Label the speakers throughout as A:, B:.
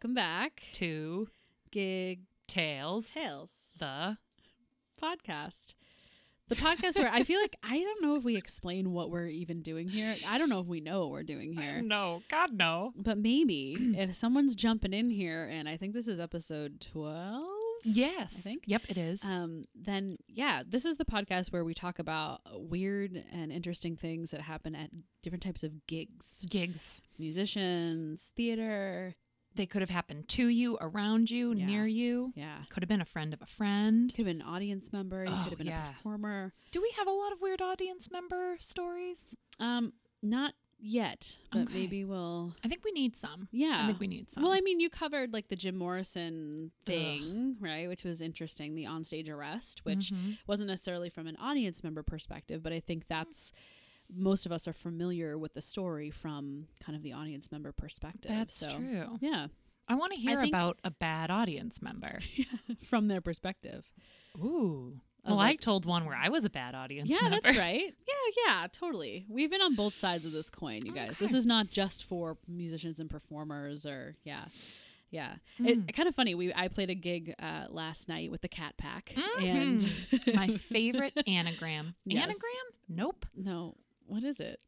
A: welcome back
B: to
A: Gig
B: Tales,
A: Tales
B: the
A: podcast. The podcast where I feel like I don't know if we explain what we're even doing here. I don't know if we know what we're doing here.
B: no, God no.
A: But maybe if someone's jumping in here, and I think this is episode 12,
B: Yes,
A: I think.
B: Yep, it is.
A: um, then yeah, this is the podcast where we talk about weird and interesting things that happen at different types of gigs
B: Gigs.
A: musicians, theater.
B: They could have happened to you, around you,
A: Yeah.
B: near you.
A: Yeah.
B: Could have been a friend of a friend.
A: Could have been an audience member. You
B: Oh,
A: could have been
B: yeah.
A: a performer.
B: Do we have a lot of weird audience member stories?
A: Um, not yet, but
B: Okay.
A: maybe we'll.
B: I think we need some.
A: Yeah.
B: I think we need some.
A: Well, I mean, you covered like the Jim Morrison thing, right? Which was interesting, the onstage arrest, which
B: Mhm.
A: wasn't necessarily from an audience member perspective, but I think that's most of us are familiar with the story from kind of the audience member perspective.
B: that's
A: so,
B: true.
A: Yeah,
B: I want to hear about a bad audience member.
A: from their perspective.
B: Ooh. Well, I told one where I was a bad audience member.
A: yeah,
B: member.
A: that's right. Yeah, yeah, totally. We've been on both sides of this coin, you guys. This is not just for musicians and performers, or yeah, yeah.
B: Mm.
A: It, kind of funny. We I played a gig uh, last night with the Cat Pack, and
B: Mhm. My favorite anagram.
A: Yes.
B: Anagram? Nope.
A: no, what is it?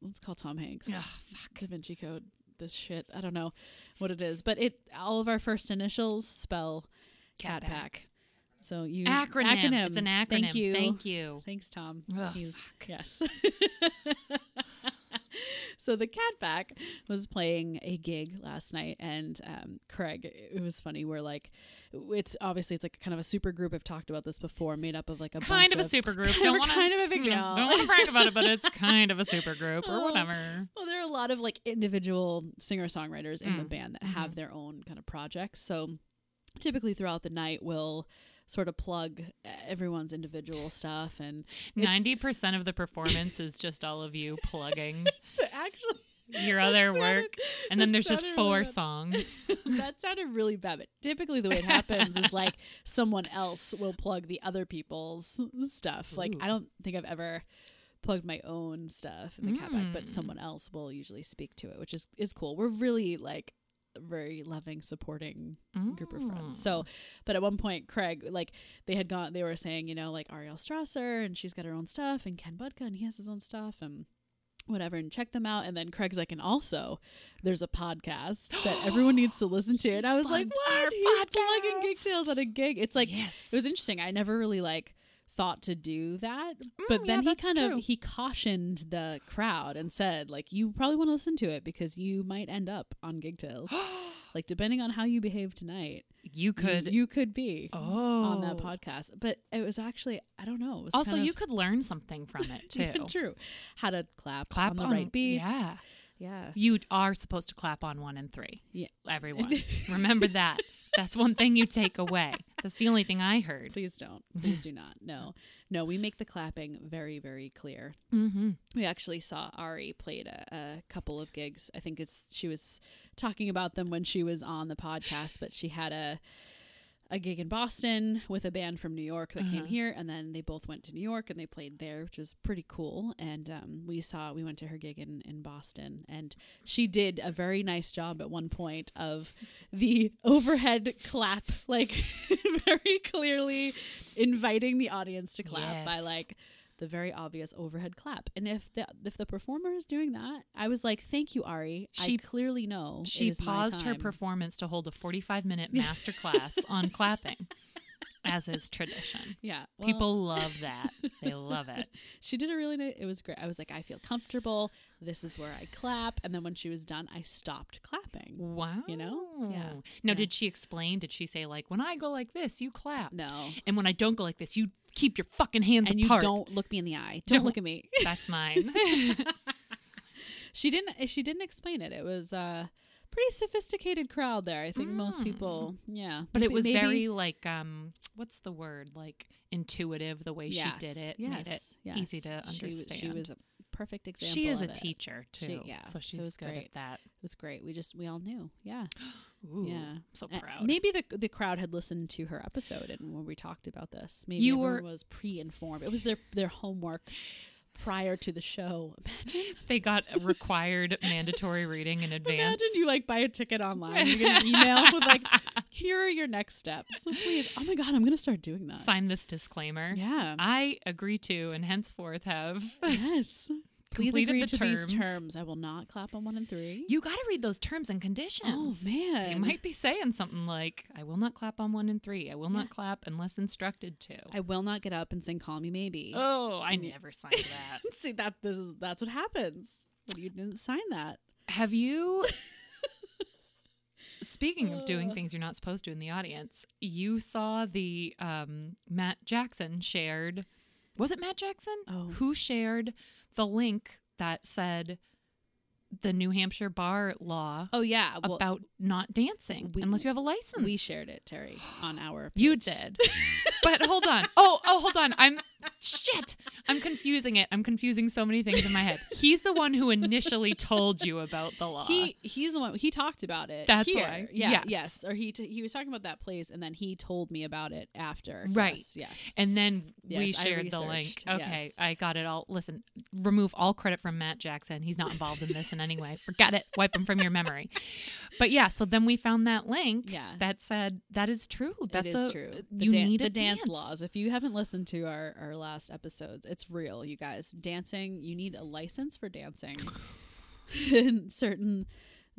A: Let's call Tom Hanks.
B: Ugh, fuck.
A: Da Vinci Code. This shit. I don't know what it is, but it all of our first initials spell Cat,
B: Cat
A: Pack.
B: Pack.
A: So you
B: Acronym. acronym. It's an acronym.
A: Thank you.
B: Thank you.
A: Thanks, Tom.
B: Ugh,
A: yes. so the Cat Pack was playing a gig last night, and um, Craig. It was funny. We're like, it's obviously it's like kind of a super group. I've talked about this before, made up of like a
B: Kind
A: bunch
B: of a super group. Don't want to.
A: kind of a big deal.
B: Don't want to brag about it, but it's kind of a super group or whatever.
A: Well, there are a lot of like individual singer songwriters in the
B: Mm.
A: band that have their own kind of projects. So typically throughout the night, we'll sort of plug everyone's individual stuff and
B: Ninety percent of the performance is just all of you plugging
A: So actually,
B: your other
A: sounded-
B: work, and then there's just four
A: really
B: songs.
A: that sounded really bad, but typically the way it happens is like someone else will plug the other people's stuff. Like I don't think I've ever plugged my own stuff in the Cat Pack, but
B: Mm.
A: someone else will usually speak to it, which is is cool. We're really like very loving, supporting group of friends.
B: Mm.
A: So, but at one point, Craig, like they had gone, they were saying, you know, like Ariel Strasser, and she's got her own stuff, and Ken Budka, and he has his own stuff, and whatever, and check them out. And then Craig's like, and also, there's a podcast that everyone needs to listen to. And I was like, what?
B: our
A: He's plugging gig
B: podcast.
A: tales at a gig. It's like
B: yes.
A: it was interesting. I never really like thought to do that but
B: Mm,
A: then
B: yeah,
A: he kind
B: true.
A: of he cautioned the crowd and said like you probably want to listen to it because you might end up on gig tales like depending on how you behave tonight
B: you
A: you-
B: could.
A: you, could be
B: oh.
A: on that podcast but it was actually i don't know it was
B: Also,
A: kind
B: you could learn something from it
A: Yeah,
B: too.
A: true how to clap
B: Clap
A: on the
B: on
A: right beats
B: Yeah.
A: yeah
B: You are supposed to clap on one and three.
A: Yeah.
B: Everyone. Remember that. That's one thing you take away. That's the only thing I heard.
A: please don't please do not no no we make the clapping very very clear
B: Mm-hmm.
A: we actually saw Ari played a, a couple of gigs. I think it's she was talking about them when she was on the podcast, but she had a a gig in Boston with a band from New York that came
B: Uh-huh.
A: here, and then they both went to New York and they played there, which was pretty cool. And um, we saw we went to her gig in in Boston, and she did a very nice job at one point of the overhead clap, like very clearly inviting the audience to clap by like the very obvious overhead clap. And if the if the performer is doing that, I was like, "Thank you, Ari. I
B: She-
A: clearly know."
B: She paused her performance to hold a 45 minute master class on clapping, as is tradition.
A: Yeah, well,
B: People love that. They love it.
A: She did a really nice. It was great. I was like, I feel comfortable. This is where I clap. And then when she was done, I stopped clapping.
B: Wow.
A: You know? Yeah.
B: Now,
A: Yeah.
B: did she explain? Did she say, like, when I go like this, you clap?
A: No,
B: And when I don't go like this, you keep your fucking hands
A: and you don't look me in the eye. Don't,
B: Don't.
A: look at me.
B: That's mine.
A: she didn't. She didn't explain it. It was a pretty sophisticated crowd there. I think most
B: Mm.
A: people. Yeah,
B: but it was
A: maybe-
B: very like um what's the word like intuitive the way
A: Yes,
B: she did it
A: yes,
B: made it
A: yes.
B: easy to
A: She
B: understand
A: She was, a perfect example.
B: she is a
A: it.
B: teacher too
A: She- yeah,
B: so
A: so
B: she's
A: it was
B: good
A: great.
B: at that
A: It was great. We just we all knew. Yeah,
B: Ooh,
A: yeah.
B: so
A: Uh,
B: proud
A: maybe the the crowd had listened to her episode and when we talked about this, maybe
B: You were-
A: was pre-informed. It was their their homework prior to the show. Imagine,
B: They got a required mandatory reading in advance.
A: imagine you like buy a ticket online, you get an email with like, here are your next steps. So please, oh my god, I'm gonna start doing that.
B: Sign this disclaimer.
A: Yeah.
B: I agree to and henceforth have.
A: yes. Please
B: completed
A: agree
B: the
A: to
B: terms.
A: these terms. I will not clap on one and three.
B: You got to read those terms and conditions.
A: oh
B: conditions. They might be saying something like, I will not clap on one and three. I will
A: Yeah.
B: not clap unless instructed to.
A: I will not get up and sing "Call Me Maybe."
B: oh, I
A: And-
B: never signed that.
A: See that this is that's what happens when you didn't sign that.
B: Have you. Speaking of doing things you're not supposed to in the audience, you saw the um, Matt Jackson shared. Was it Matt Jackson?
A: Oh.
B: Who shared the link that said the New Hampshire bar law
A: Oh yeah, well,
B: about not dancing
A: we-
B: unless you have a license?
A: we shared it, Terry, on our.
B: You did. but hold on. Oh, oh, hold on. I'm shit. I'm confusing it. I'm confusing so many things in my head. He's the one who initially told you about the law.
A: He he's the one he talked about it.
B: That's
A: here.
B: why.
A: Yeah.
B: Yes.
A: Yes. Or he t- he was talking about that place, and then he told me about it after.
B: Right.
A: Yes. yes.
B: and then we
A: Yes, I
B: shared the link. Okay,
A: Yes.
B: I got it all. Listen, remove all credit from Matt Jackson. He's not involved in this in any way. Forget it. Wipe them from your memory. But yeah, so then we found that link
A: Yeah.
B: that said that is true. That's
A: is
B: a,
A: true. The,
B: You
A: dan-
B: need
A: the
B: a
A: dance,
B: dance
A: laws. If you haven't listened to our, our last episodes, it's real, you guys. Dancing, you need a license for dancing in certain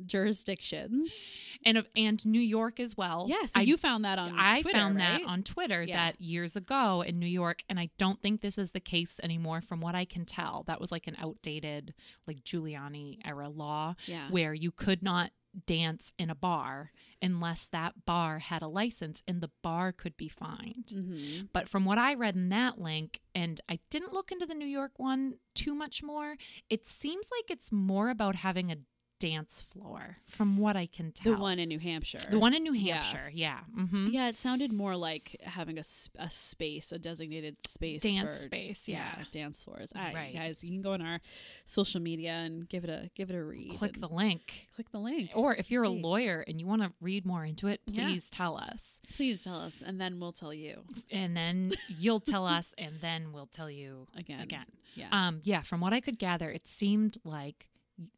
A: jurisdictions.
B: and and New York as well.
A: Yeah, so
B: I
A: you found that on
B: I
A: Twitter,
B: found
A: right?
B: that on Twitter
A: Yeah.
B: that years ago in New York, and I don't think this is the case anymore from what I can tell. That was like an outdated, like Giuliani era law
A: Yeah.
B: where you could not dance in a bar unless that bar had a license and the bar could be fined.
A: Mm-hmm.
B: But from what I read in that link, and I didn't look into the New York one too much more, it seems like it's more about having a dance floor from what I can tell.
A: The one in New Hampshire.
B: The one in New
A: Yeah.
B: Hampshire, yeah. hmm
A: Yeah, it sounded more like having a, a space, a designated space,
B: Dance
A: for-
B: space, yeah.
A: dance floors. All right,
B: Right.
A: guys, you can go on our social media and give it a give it a read.
B: Click the link.
A: click the link,
B: Or if you're a lawyer and you want to read more into it,
A: Yeah.
B: please tell us.
A: please tell us, and then we'll tell you
B: And then you'll tell us, and then we'll tell you
A: again.
B: again.
A: Yeah,
B: Um, yeah, from what I could gather, it seemed like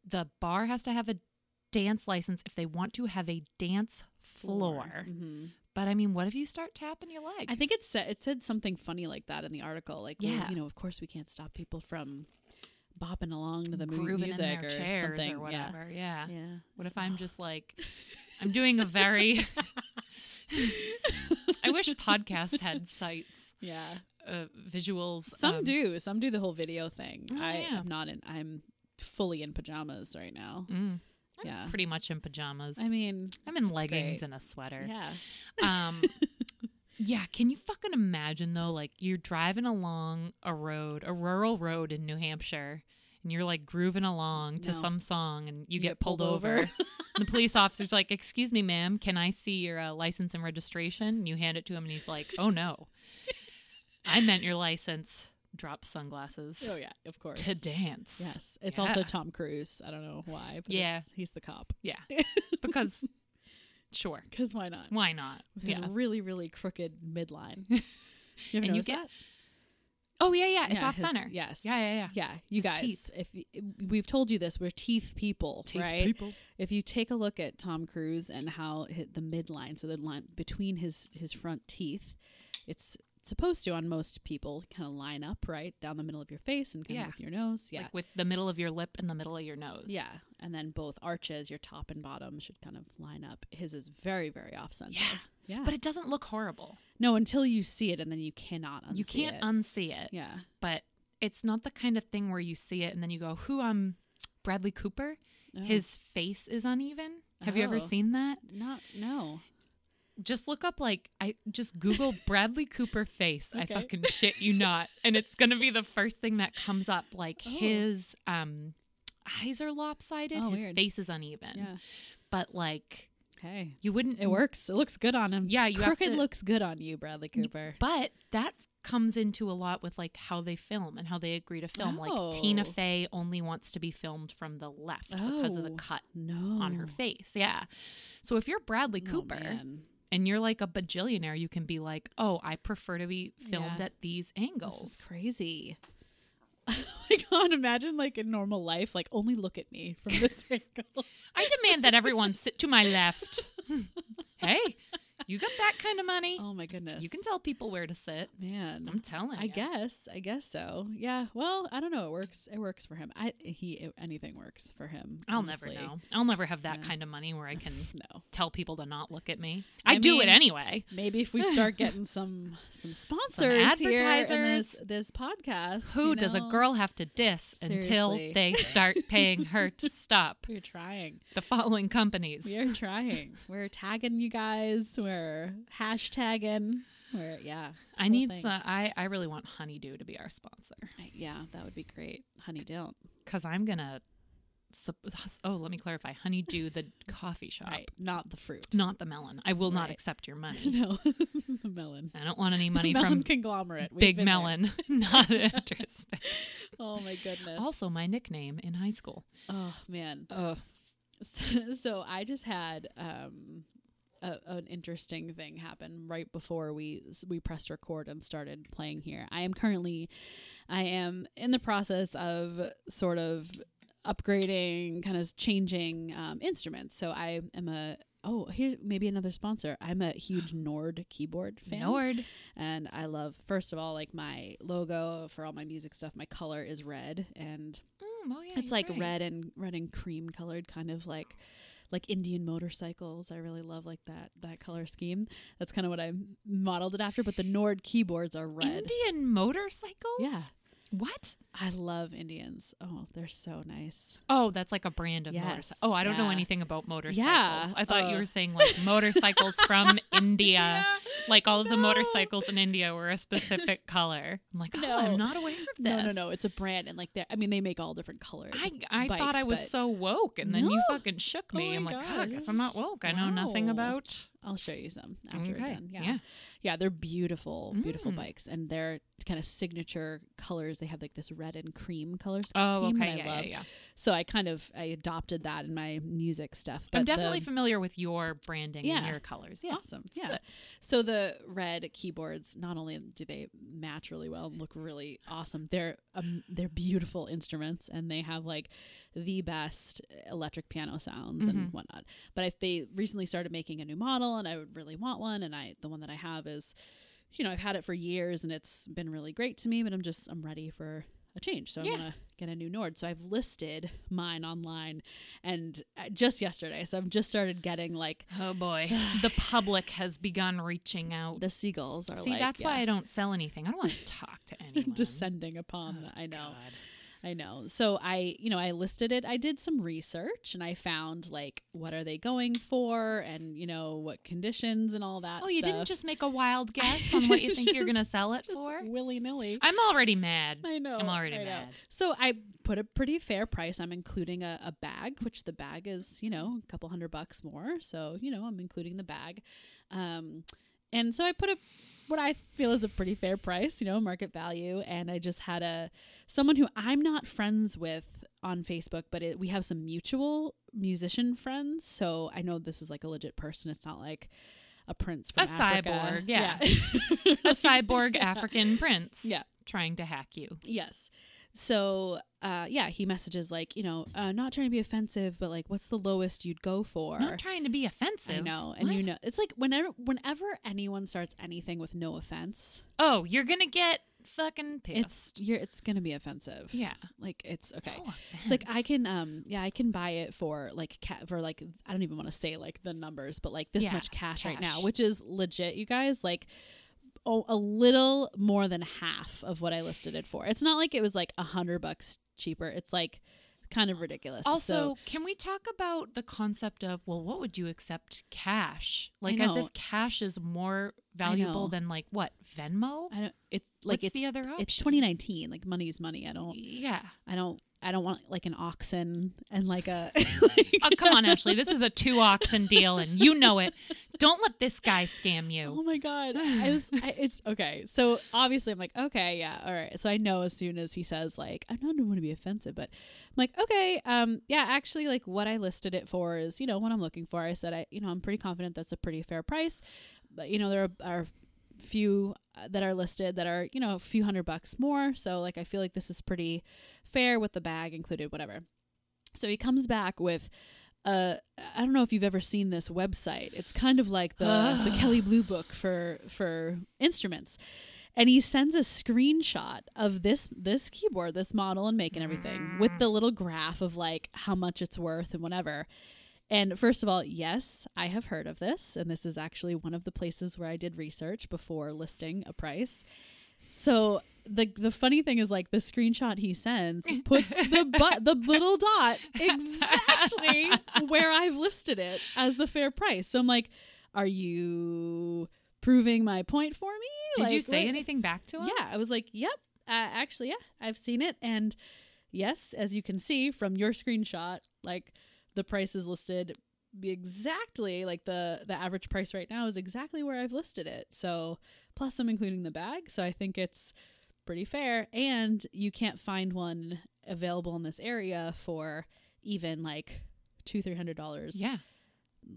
B: the bar has to have a dance license if they want to have a dance floor.
A: Mhm.
B: But I mean, what if you start tapping your leg?
A: I think it said it said something funny like that in the article. Like, well,
B: Yeah.
A: you know, of course we can't stop people from bopping along to the
B: grooving in
A: music
B: their
A: or
B: chairs
A: something.
B: or whatever. Yeah.
A: Yeah. yeah.
B: What if I'm just like, I'm doing a very. I wish podcasts had sites,
A: Yeah.
B: uh, visuals.
A: Some
B: um,
A: do. Some do the whole video thing.
B: Oh,
A: I
B: yeah.
A: am not in. I'm fully in pajamas right now.
B: Mm, I'm
A: Yeah.
B: pretty much in pajamas.
A: I mean,
B: I'm in leggings
A: great.
B: and a sweater.
A: yeah.
B: Um, yeah, can you fucking imagine though? Like you're driving along a road, a rural road in New Hampshire, and you're like grooving along to
A: No.
B: some song, and you,
A: You
B: get,
A: get
B: pulled,
A: pulled
B: over.
A: over.
B: the police officer's like, "Excuse me, ma'am, can I see your uh, license and registration?" And you hand it to him, and he's like, "Oh no, I meant your license." Drops sunglasses
A: Oh yeah, of course.
B: to dance.
A: Yes, it's also Tom Cruise. I don't know why, but
B: Yeah.
A: he's the cop.
B: yeah, because sure,
A: Because why not?
B: why not?
A: With his really, really crooked midline. You ever
B: And you get-
A: that?
B: Oh yeah, yeah, it's
A: Yeah,
B: off
A: his-
B: center.
A: Yes.
B: Yeah, yeah, yeah.
A: Yeah, you
B: His
A: guys.
B: teeth.
A: If y- we've told you this, we're teeth people,
B: Teeth
A: right?
B: people.
A: If you take a look at Tom Cruise and how hit the midline, so the line between his his front teeth, it's supposed to on most people kind of line up right down the middle of your face and kind
B: Yeah.
A: of with your nose. Yeah.
B: Like with the middle of your lip and the middle of your nose.
A: yeah, and then both arches, your top and bottom, should kind of line up. His is very, very off center.
B: Yeah.
A: yeah.
B: But it doesn't look horrible.
A: no, until you see it, and then you cannot unsee
B: you can't
A: it.
B: unsee it.
A: yeah,
B: But it's not the kind of thing where you see it and then you go, "Who um Bradley Cooper?
A: Oh.
B: His face is uneven." Have you ever
A: Oh.
B: seen that?
A: not no.
B: Just look up like I just Google Bradley Cooper face. I fucking shit you not, and it's gonna be the first thing that comes up. Like
A: Oh.
B: his um eyes are lopsided,
A: Oh,
B: his
A: weird.
B: face is uneven.
A: Yeah.
B: But like
A: Hey,
B: you wouldn't
A: it works. It looks good on him.
B: Yeah, you have
A: crooked
B: to-
A: looks good on you, Bradley Cooper.
B: But that comes into a lot with like how they film and how they agree to film. Like Tina
A: Oh.
B: Fey only wants to be filmed from the left because of the
A: Oh,
B: cut
A: No,
B: on her face. Yeah. So if you're Bradley
A: Oh,
B: Cooper
A: man.
B: And you're like a bajillionaire, you can be like, "Oh, I prefer to be filmed
A: Yeah.
B: at these angles."
A: crazy. my god, imagine like in normal life, like only look at me from this angle.
B: I demand that everyone sit to my left. Hmm. hey, you got that kind of money?
A: Oh my goodness.
B: You can tell people where to sit.
A: man.
B: I'm telling
A: I
B: you.
A: guess. I guess so. Yeah. Well, I don't know. It works. It works for him. I he anything works for him.
B: I'll
A: honestly.
B: never know. I'll never have that
A: Yeah.
B: kind of money where I can
A: No.
B: tell people to not look at me.
A: I
B: I, do it anyway.
A: Maybe if we start getting some some sponsors here in
B: advertisers.
A: this this podcast.
B: Who
A: you
B: does a girl have to diss until they start paying her to stop?
A: We're trying.
B: The following companies.
A: We are trying. We're tagging you guys. We're hashtagging. We're yeah.
B: I need
A: thing.
B: some, I I really want Honeydew to be our sponsor
A: I- Yeah, that would be great. Honeydew.
B: cuz I'm going to Oh, let me clarify. Honeydew the coffee shop,
A: Right, not the fruit.
B: not the melon. I will not accept your money.
A: No, the melon.
B: I don't want any money
A: melon
B: from
A: conglomerate. We've
B: Big. Melon. not interested.
A: Oh my goodness.
B: Also, my nickname in high school.
A: Oh man.
B: Ugh.
A: So, so I just had um a, an interesting thing happen right before we we pressed record and started playing here. I am currently I am in the process of sort of upgrading, kind of changing um, instruments. So I am a oh here maybe another sponsor. I'm a huge Nord keyboard fan.
B: Nord.
A: and I love first of all like my logo for all my music stuff. My color is red and
B: Mm, oh, yeah,
A: it's like
B: right.
A: red and red and cream colored kind of like like indian motorcycles i really love like that that color scheme that's kind of what i modeled it after but the nord keyboards are red
B: Indian motorcycles?
A: Yeah.
B: What?
A: i love indians oh they're so nice
B: Oh, that's like a brand of
A: Yes,
B: motorcycle. Oh, I don't know anything about motorcycles.
A: Yeah,
B: I thought you were saying like motorcycles from India. Yeah. Like all of the motorcycles in India were a specific color. I'm like, oh,
A: No.
B: I'm not aware of this.
A: no no no it's a brand and like they i mean they make all different colors
B: I, I thought I was so woke, and then you fucking shook me.
A: Oh
B: I'm like, oh, I guess I'm not woke. I know nothing about.
A: I'll show you some after we're
B: Okay,
A: done yeah.
B: yeah.
A: yeah they're beautiful beautiful
B: Mm.
A: bikes and their kind of signature colors they have like this red and cream color
B: Oh, okay, yeah, yeah,
A: love.
B: yeah.
A: So I kind of I adopted that in my music stuff.
B: I'm definitely
A: the-
B: familiar with your branding and your colors. Yeah,
A: awesome.
B: it's
A: Yeah.
B: good.
A: So the red keyboards not only do they match really well and look really awesome, they're um, they're beautiful instruments and they have like the best electric piano sounds and
B: Mhm.
A: whatnot. But if they recently started making a new model and I would really want one and I the one that I have is you know, I've had it for years and it's been really great to me, but I'm just I'm ready for a change. So I
B: Yeah.
A: want to get a new Nord. So I've listed mine online and uh, just yesterday. So I've just started getting like
B: Oh boy, the public has begun reaching out.
A: the seagulls are
B: See,
A: like
B: that's
A: yeah,
B: why I don't sell anything. I don't want to talk to anyone.
A: descending upon
B: Oh,
A: the, I know.
B: God.
A: I know. So I, you know, I listed it. I did some research and I found like what are they going for and you know what conditions and all that.
B: Oh, you didn't just make a wild guess on what you think you're going to sell it for?
A: willy nilly.
B: I'm already mad.
A: I know.
B: I'm already
A: I know.
B: mad.
A: So I put a pretty fair price. I'm including a, a bag, which the bag is, you know, a couple hundred bucks more. So, you know, I'm including the bag. Um, and so I put a what I feel is a pretty fair price, you know, market value. And I just had a someone who I'm not friends with on Facebook, but it, we have some mutual musician friends. So I know this is like a legit person. It's not like a prince from
B: A
A: Africa.
B: cyborg, yeah.
A: Yeah.
B: A cyborg. African prince.
A: Yeah.
B: Trying to hack you.
A: Yes. So, uh, yeah, he messages like, you know, uh, not trying to be offensive, but like, what's the lowest you'd go for?
B: Not trying to be offensive.
A: I know, and you know, it's like whenever, whenever anyone starts anything with no offense,
B: Oh, you're going to get fucking pissed.
A: it's you're, it's gonna be offensive.
B: yeah.
A: like it's okay.
B: No
A: It's like I can, um, yeah, I can buy it for like ca- for like I don't even want to say like the numbers, but like this
B: Yeah,
A: much cash, right now, which is legit, you guys. Like, oh, a little more than half of what I listed it for. It's not like it was like a hundred bucks cheaper. It's like kind of ridiculous.
B: Also,
A: So-
B: can we talk about the concept of well, what would you accept cash? Like as if cash is more valuable than like what Venmo?
A: I don't. It's like
B: What's
A: it's
B: the other option?
A: it's 2019. Like money is money. I don't.
B: Yeah.
A: I don't. I don't want like an oxen and like a.
B: Oh, come on, Ashley. This is a two oxen deal, and you know it. Don't let this guy scam you.
A: Oh my god! I was. I, it's okay. So obviously, I'm like, okay, yeah, all right. So I know as soon as he says like, I don't want to be offensive, but I'm like, okay, um, yeah, actually, like what I listed it for is, you know, what I'm looking for. I said, I, you know, I'm pretty confident that's a pretty fair price, but you know, there are, are few uh, that are listed that are you know a few hundred bucks more. So like I feel like this is pretty fair with the bag included, whatever. So he comes back with. Uh, I don't know if you've ever seen this website. It's kind of like the the Kelley Blue Book for for instruments, and he sends a screenshot of this this keyboard, this model and make and everything with the little graph of like how much it's worth and whatever. And first of all, yes, I have heard of this, and this is actually one of the places where I did research before listing a price. So the the funny thing is like the screenshot he sends puts the but the little dot exactly where I've listed it as the fair price. So I'm like, are you proving my point for me?
B: Did you say
A: what-
B: anything back to him?
A: yeah, I was like, yep. Uh, actually, yeah, I've seen it, and yes, as you can see from your screenshot, like the price is listed exactly like the the average price right now is exactly where I've listed it. So plus I'm including the bag, so I think it's pretty fair. And you can't find one available in this area for even like two three hundred dollars.
B: Yeah.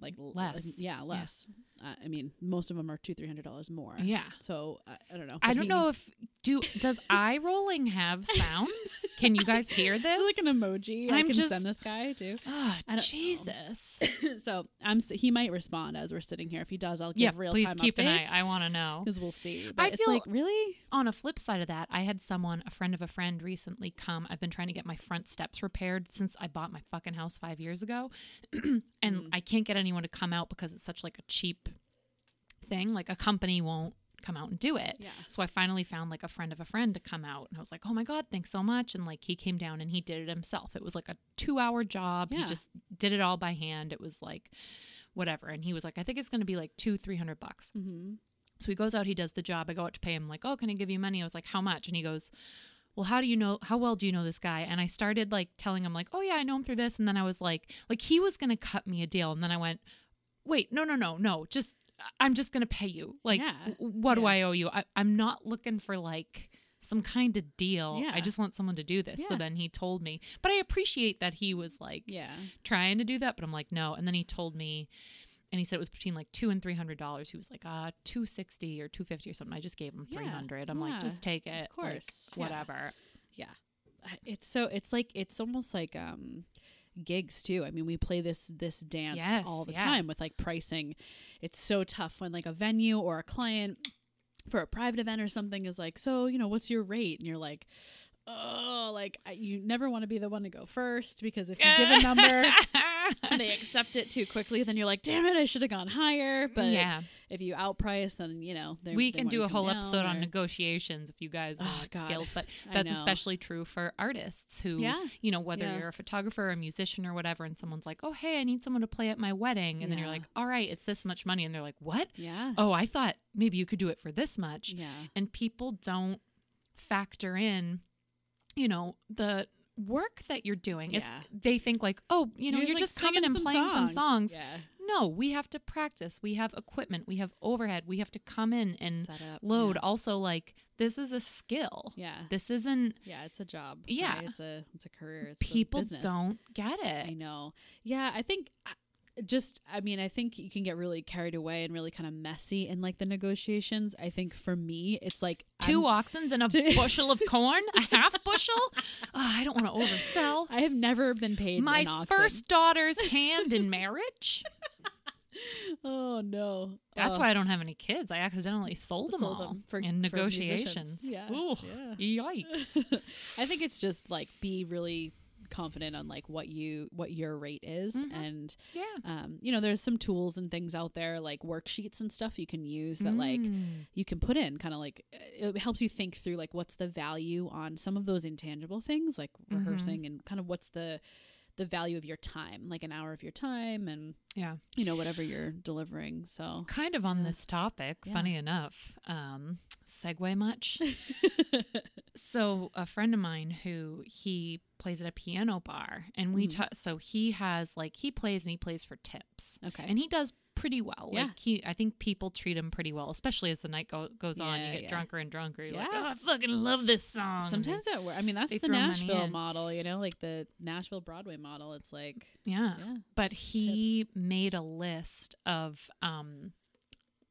A: like
B: Less.
A: Yeah, less. Uh, I mean, most of them are two three hundred dollars more.
B: Yeah.
A: So I, I don't know.
B: I don't
A: he-
B: know if do does eye rolling have sounds? Can you guys hear this?
A: Is it like an emoji? I
B: I'm
A: can
B: just-
A: send this guy too. I know.
B: Jesus.
A: so I'm. He might respond as we're sitting here. If he does, I'll give
B: yeah,
A: real
B: please
A: time
B: keep an eye. I want to know.
A: because we'll see. But
B: I
A: it's
B: feel-
A: like really.
B: On a flip side of that, I had someone, a friend of a friend, recently come. I've been trying to get my front steps repaired since I bought my fucking house five years ago, and
A: Mm.
B: I can't get anyone to come out because it's such like a cheap thing. Like a company won't come out and do it.
A: Yeah.
B: So I finally found like a friend of a friend to come out, and I was like, "Oh my god, thanks so much!" And like he came down and he did it himself. It was like a two-hour job.
A: Yeah.
B: He just did it all by hand. It was like whatever, and he was like, "I think it's going to be like two, three hundred bucks."
A: Mm-hmm.
B: So he goes out, he does the job. I go out to pay him, like, oh, can I give you money? I was like, how much? And he goes, well, how do you know? How well do you know this guy? And I started like telling him, like, oh yeah, I know him through this. And then I was like, like he was gonna cut me a deal, and then I went, wait, no, no, no, no, just I'm just gonna pay you. Like,
A: Yeah.
B: what do I owe you? I, I'm not looking for like some kind of deal.
A: Yeah.
B: I just want someone to do this. So then he told me, but I appreciate that he was like
A: Yeah.
B: trying to do that, but I'm like, no. And then he told me, and he said it was between like two and three hundred dollars. He was like, uh, two sixty or two fifty or something. I just gave him
A: Yeah,
B: three hundred. I'm
A: yeah,
B: like, just take it,
A: of course,
B: like, whatever.
A: Yeah. It's so. It's like it's almost like um gigs too. I mean, we play this this dance
B: Yes,
A: all the
B: yeah.
A: time with like pricing. It's so tough when like a venue or a client for a private event or something is like, so you know, what's your rate? And you're like, oh, like I, you never want to be the one to go first because if you give a number and they accept it too quickly, then you're like, damn it, I should have gone higher. But
B: yeah,
A: if you outprice, then you know
B: we can do a whole episode on negotiations if you guys
A: Oh,
B: want
A: God.
B: skills. But that's especially true for artists who,
A: Yeah.
B: you know, whether
A: Yeah.
B: you're a photographer or a musician or whatever, and someone's like, oh, hey, I need someone to play at my wedding, and then you're like, all right, it's this much money, and they're like, what?
A: Yeah.
B: Oh, I thought maybe you could do it for this much.
A: Yeah.
B: and people don't factor in you know the work that you're doing it's
A: Yeah.
B: they think like oh you know you're,
A: like,
B: just coming and
A: some
B: playing some songs
A: Yeah.
B: no we have to practice we have equipment we have overhead we have to come in and
A: Set up,
B: load
A: Yeah.
B: also like this is a skill
A: yeah.
B: this isn't
A: Yeah, it's a job.
B: Yeah.
A: right? It's a it's a career. It's a
B: people
A: business.
B: don't get it.
A: I know. Yeah, I think just I mean, I think you can get really carried away and really kind of messy in like the negotiations. I think for me, it's like
B: 2
A: I'm-
B: oxens and a bushel of corn a half bushel oh, i don't want to oversell
A: I have never been paid
B: my first daughter's hand in marriage
A: Oh no.
B: That's
A: Oh,
B: why I don't have any kids. I accidentally sold them
A: Sold
B: all
A: them for-
B: in negotiations.
A: Yeah,
B: Ooh,
A: yeah.
B: yikes.
A: I think it's just like be really confident on like what you what your rate is
B: Mhm.
A: and
B: yeah.
A: um you know there's some tools and things out there like worksheets and stuff you can use that like
B: Mm.
A: you can put in kind of like uh, it helps you think through like what's the value on some of those intangible things like
B: Mhm.
A: rehearsing and kind of what's the the value of your time like an hour of your time and
B: yeah.
A: you know whatever you're delivering so
B: Kind of on
A: Yeah.
B: this topic,
A: Yeah.
B: funny enough. Um, segue much. so a friend of mine who he plays at a piano bar and we ta- so he has like he plays and he plays for tips.
A: okay
B: And he does pretty well.
A: Yeah.
B: Like he I think people treat him pretty well, especially as the night go- goes on. You get
A: yeah.
B: drunker and drunker. You're like,
A: Yeah.
B: oh, I fucking love this song.
A: Sometimes that works i mean that's
B: they
A: the nashville model you know like the nashville broadway model it's like
B: yeah.
A: yeah
B: but he made a list of um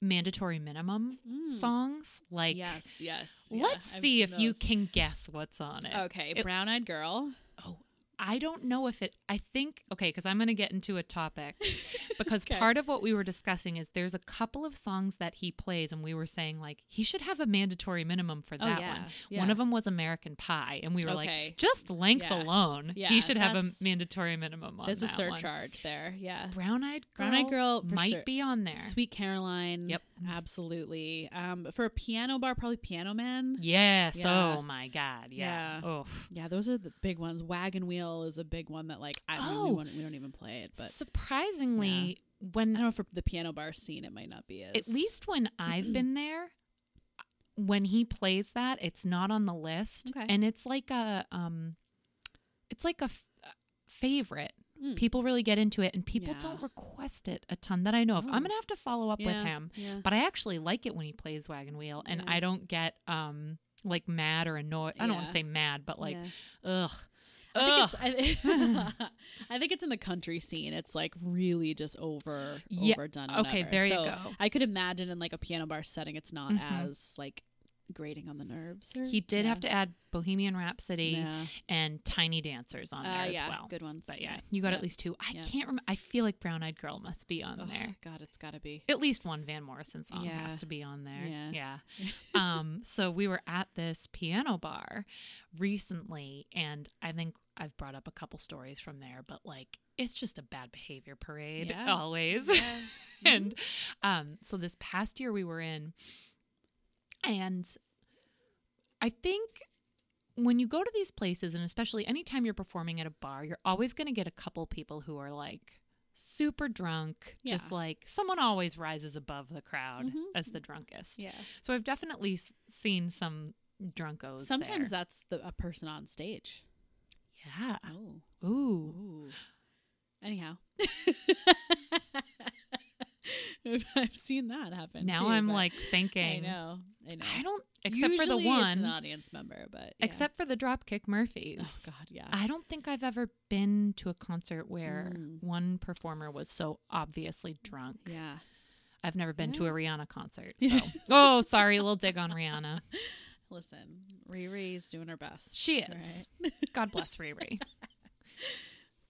B: mandatory minimum songs. Like,
A: yes, yes. yeah,
B: let's see if you can guess what's on it.
A: Okay,
B: It-
A: Brown Eyed Girl.
B: Oh, I don't know if it. I think okay, because I'm going to get into a topic because
A: Okay.
B: part of what we were discussing is there's a couple of songs that he plays, and we were saying like he should have a mandatory minimum for
A: Oh,
B: that
A: yeah,
B: one.
A: yeah.
B: One of them was American Pie, and we were
A: Okay.
B: like, just length
A: Yeah.
B: alone, he should have a mandatory minimum on that.
A: There's a
B: that one.
A: surcharge there. Yeah.
B: Brown eyed girl,
A: Brown Eyed Girl,
B: might
A: sure.
B: be on there.
A: Sweet Caroline.
B: Yep.
A: Absolutely. Um, for a piano bar, probably Piano Man.
B: Yes.
A: Yeah.
B: Oh my God. Yeah.
A: Yeah.
B: Oh.
A: Yeah, those are the big ones. Wagon Wheel is a big one that like I don't
B: Oh.
A: we, won't, we don't even play it, but
B: Surprisingly,
A: I
B: when I
A: don't know for the piano bar scene it might not be as
B: at least when I've been there, when he plays that, it's not on the list,
A: Okay.
B: and it's like a um, it's like a f- favorite.
A: Mm.
B: People really get into it, and people
A: Yeah.
B: don't request it a ton that I know of.
A: Oh.
B: I'm gonna have to follow up with him,
A: Yeah.
B: but I actually like it when he plays Wagon Wheel, and
A: Yeah.
B: I don't get um like mad or annoyed. I don't want to say mad, but like
A: Yeah.
B: ugh.
A: I think, it's, I, I think it's in the country scene. It's like really just over
B: Yeah,
A: overdone.
B: okay,
A: whatever.
B: there you go.
A: I could imagine in like a piano bar setting, it's not
B: Mhm.
A: as like grating on the nerves. Or,
B: He did
A: yeah.
B: have to add Bohemian Rhapsody
A: Yeah.
B: and Tiny Dancers on
A: Uh,
B: there as
A: yeah,
B: well.
A: good ones.
B: But yeah, you got at least two. I can't remember. I feel like Brown Eyed Girl must be on
A: Oh,
B: there.
A: God, it's got to be.
B: At least one Van Morrison song has to be on there.
A: Yeah.
B: Yeah. um, so we were at this piano bar recently, and I think I've brought up a couple stories from there, but like it's just a bad behavior parade
A: Yeah.
B: always.
A: Yeah.
B: and um, so this past year we were in, and I think when you go to these places, and especially anytime you're performing at a bar, you're always going to get a couple people who are like super drunk, just like someone always rises above the crowd
A: Mhm.
B: as the drunkest.
A: yeah.
B: So I've definitely s- seen some drunkos.
A: Sometimes
B: there.
A: that's the a person on stage.
B: Yeah.
A: Oh.
B: Ooh.
A: Ooh. Anyhow. I've seen that happen.
B: Now
A: too,
B: I'm like thinking.
A: I know. I know.
B: I don't. Except for the one.
A: it's an audience member, but yeah.
B: Except for the Dropkick Murphys.
A: oh god, yeah.
B: I don't think I've ever been to a concert where
A: Mm.
B: one performer was so obviously drunk.
A: yeah.
B: I've never been to a Rihanna concert. So, oh, sorry, a little dig on Rihanna.
A: Listen, Riri's doing her best.
B: She is.
A: right?
B: God bless Riri.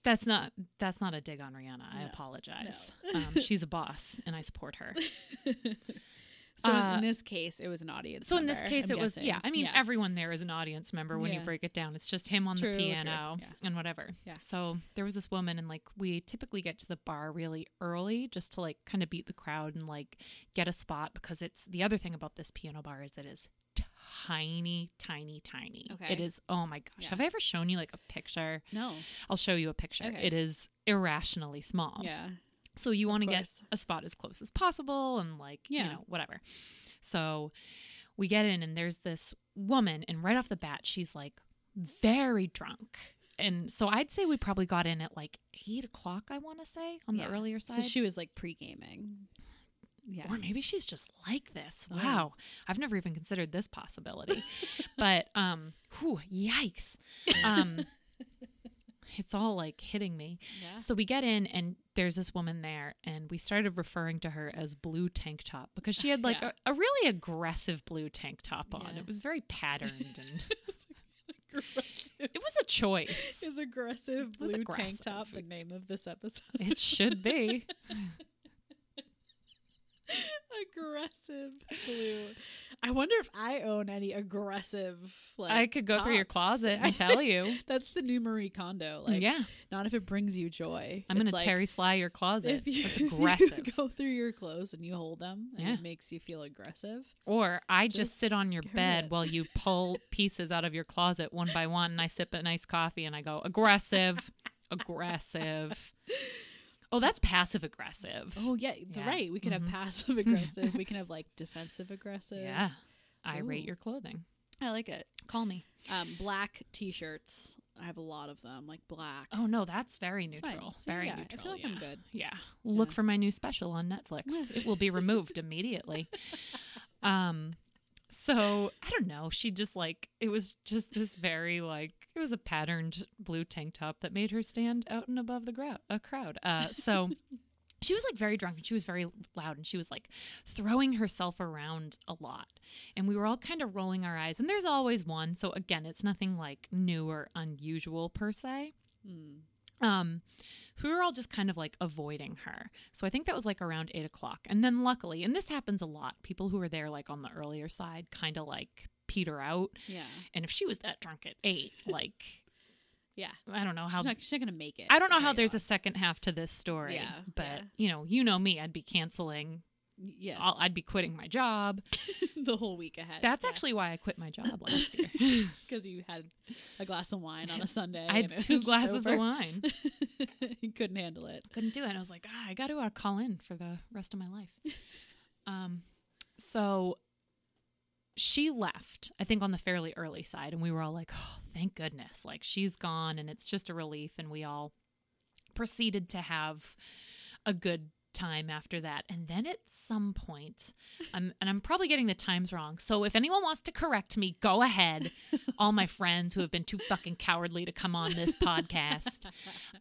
B: That's not that's not a dig on Rihanna. I
A: No,
B: apologize.
A: no.
B: Um, she's a boss, and I support her.
A: so
B: Uh,
A: in this case, it was an audience.
B: So in this case,
A: I'm
B: it was yeah. I mean,
A: Yeah.
B: everyone there is an audience member when you break it down. It's just him on
A: True,
B: the piano
A: yeah.
B: and whatever.
A: Yeah.
B: So there was this woman, and like we typically get to the bar really early just to like kind of beat the crowd and like get a spot because it's the other thing about this piano bar is it is tiny, tiny, tiny.
A: Okay.
B: It is. Oh my gosh,
A: Yeah.
B: have I ever shown you like a picture?
A: no.
B: I'll show you a picture.
A: Okay.
B: It is irrationally small.
A: Yeah.
B: So you want to get a spot as close as possible and like, you know, whatever. So we get in and there's this woman and right off the bat she's like very drunk. And so I'd say we probably got in at like eight o'clock, I want to say, on
A: Yeah.
B: the earlier side.
A: So she was like pre gaming. Yeah.
B: or maybe she's just like this.
A: Oh.
B: Wow. I've never even considered this possibility. but um whew, yikes. Um it's all like hitting me.
A: Yeah.
B: So we get in and there's this woman there and we started referring to her as blue tank top because she had like
A: Yeah.
B: a, a really aggressive blue tank top on.
A: Yeah.
B: It was very patterned and
A: aggressive.
B: it was a choice.
A: Is aggressive blue tank top the name of this episode?
B: It should be.
A: Aggressive blue. I wonder if I own any aggressive like
B: I could go through your closet and tell you.
A: That's the new Marie Kondo. Like
B: yeah.
A: not if it brings you joy.
B: I'm
A: It's
B: going to
A: like,
B: Terry Sly your closet.
A: if you,
B: That's
A: if you
B: aggressive.
A: go through your clothes and you hold them and
B: Yeah.
A: it makes you feel aggressive.
B: Or I just,
A: Just
B: sit on your bed
A: it.
B: while you pull pieces out of your closet one by one and I sip a nice coffee and I go, aggressive, aggressive. Oh, that's passive aggressive.
A: Oh yeah,
B: Yeah.
A: right. We could
B: Mhm.
A: have passive aggressive. we can have like defensive aggressive.
B: yeah. I rate your clothing.
A: I like it.
B: Call me.
A: Um, black t-shirts. I have a lot of them, like black.
B: Oh, no, that's very
A: It's
B: neutral.
A: See,
B: very
A: yeah,
B: neutral.
A: I feel like
B: yeah.
A: I'm good.
B: Yeah. Look
A: Yeah.
B: for my new special on Netflix. it will be removed immediately. Um so I don't know. She just like it was just this very like it was a patterned blue tank top that made her stand out and above the grou- a crowd. Uh so she was like very drunk and she was very loud and she was like throwing herself around a lot. And we were all kind of rolling our eyes. And there's always one. So again, it's nothing like new or unusual per se.
A: Hmm.
B: Um, so we were all just kind of like avoiding her. So I think that was like around eight o'clock. And then luckily, and this happens a lot, people who are there like on the earlier side kind of like peter out.
A: Yeah.
B: And if she was that drunk at eight, like
A: Yeah.
B: I don't know how
A: She's not, she's not gonna make it.
B: I don't know how there's a second half to this story.
A: Yeah,
B: But
A: yeah.
B: you know, you know me, I'd be canceling
A: yes
B: I'll, I'd be quitting my job.
A: the whole week ahead.
B: That's actually why I quit my job last year.
A: because you had a glass of wine on a Sunday.
B: I had two glasses
A: over.
B: of wine.
A: you couldn't handle it.
B: Couldn't do it. And I was like, ah, I got to uh, call in for the rest of my life. um, so she left, I think, on the fairly early side, and we were all like, oh, thank goodness. Like, she's gone, and it's just a relief. And we all proceeded to have a good time after that. And then at some point, I'm, and I'm probably getting the times wrong. So if anyone wants to correct me, go ahead. All my friends who have been too fucking cowardly to come on this podcast.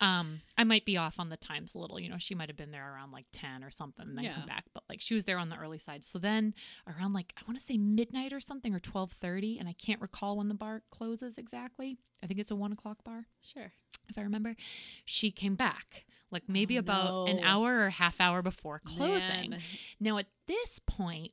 B: Um, I might be off on the times a little. You know, she might have been there around like 10 or something and then
A: Yeah.
B: come back. But like she was there on the early side. So then around like I want to say midnight or something or 1230. And I can't recall when the bar closes exactly. I think it's a one o'clock bar
A: Sure.
B: if I remember, she came back like maybe
A: Oh,
B: about an hour or half hour before closing.
A: Man.
B: Now at this point,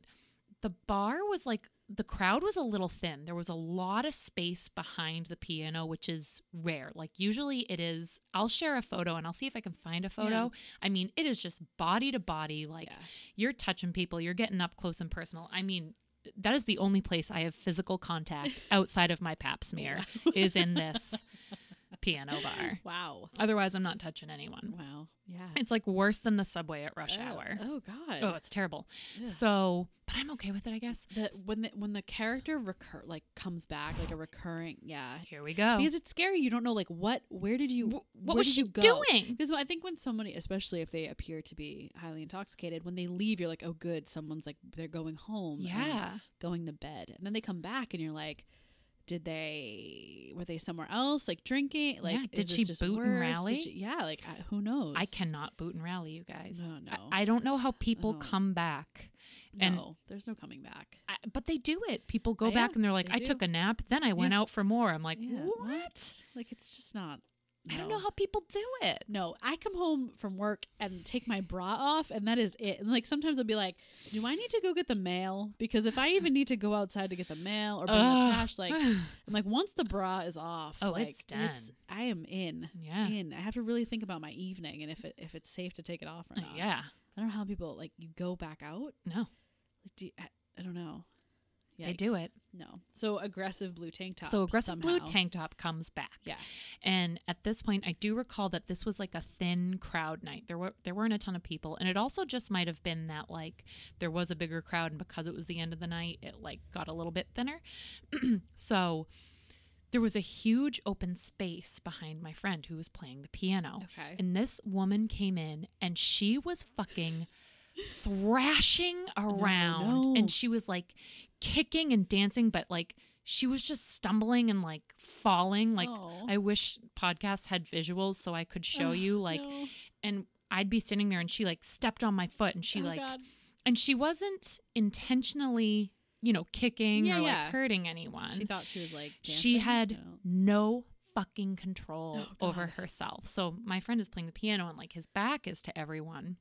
B: the bar was like the crowd was a little thin. There was a lot of space behind the piano, which is rare. Like usually it is I'll share a photo and I'll see if I can find a photo. I mean, it is just body to body like
A: Yeah.
B: you're touching people, you're getting up close and personal. I mean, that is the only place I have physical contact outside of my pap smear is in this piano bar.
A: Wow.
B: Otherwise, I'm not touching anyone.
A: Wow. Yeah.
B: It's like worse than the subway at rush
A: oh,
B: hour.
A: Oh God.
B: Oh, it's terrible.
A: Ugh.
B: So, but I'm okay with it, I guess.
A: the when the when the character recur like comes back like a recurring yeah
B: Here we go.
A: because it's scary you don't know like what where did you
B: Wh- what was she
A: you
B: doing?
A: because I think when somebody especially if they appear to be highly intoxicated when they leave you're like oh good someone's like they're going home
B: Yeah.
A: going to bed and then they come back and you're like did they were they somewhere else like drinking like
B: Yeah, did she boot and
A: worse? Did
B: rally?
A: she- yeah like I, who knows
B: I cannot boot and rally, you guys.
A: No, no.
B: I, don't know how people
A: No.
B: come back. and-
A: no there's no coming back
B: I, but they do it. People go
A: I
B: back
A: am.
B: and they're like,
A: They
B: I
A: do.
B: took a nap, then I went out for more. I'm like,
A: yeah
B: what?
A: like it's just not
B: I don't know how people do it.
A: No, I come home from work and take my bra off, and that is it. And like sometimes I'll be like, "Do I need to go get the mail?" Because if I even need to go outside to get the mail or bring the trash, like I'm like once the bra is off,
B: Oh,
A: like,
B: it's done.
A: I am in.
B: yeah.
A: In. I have to really think about my evening and if it if it's safe to take it off or uh, not.
B: Yeah.
A: I don't know how people like you go back out.
B: No,
A: Like, do you, I, I don't know.
B: They do it.
A: No. So aggressive blue tank top.
B: So aggressive blue tank top comes back.
A: Yeah.
B: And at this point, I do recall that this was like a thin crowd night. There were there weren't a ton of people, and it also just might have been that like there was a bigger crowd, and because it was the end of the night, it like got a little bit thinner. so there was a huge open space behind my friend who was playing the piano.
A: Okay.
B: And this woman came in, and she was fucking thrashing around,
A: no.
B: and she was like kicking and dancing, but like. She was just stumbling and like falling. Like
A: Oh.
B: I wish podcasts had visuals so I could show
A: Oh,
B: you like
A: no.
B: and I'd be sitting there and she like stepped on my foot and she
A: Oh,
B: like
A: God.
B: and she wasn't intentionally, you know, kicking
A: Yeah,
B: or like hurting anyone.
A: She thought she was like.
B: she had
A: No.
B: no fucking control
A: Oh,
B: over herself. So my friend is playing the piano and like his back is to everyone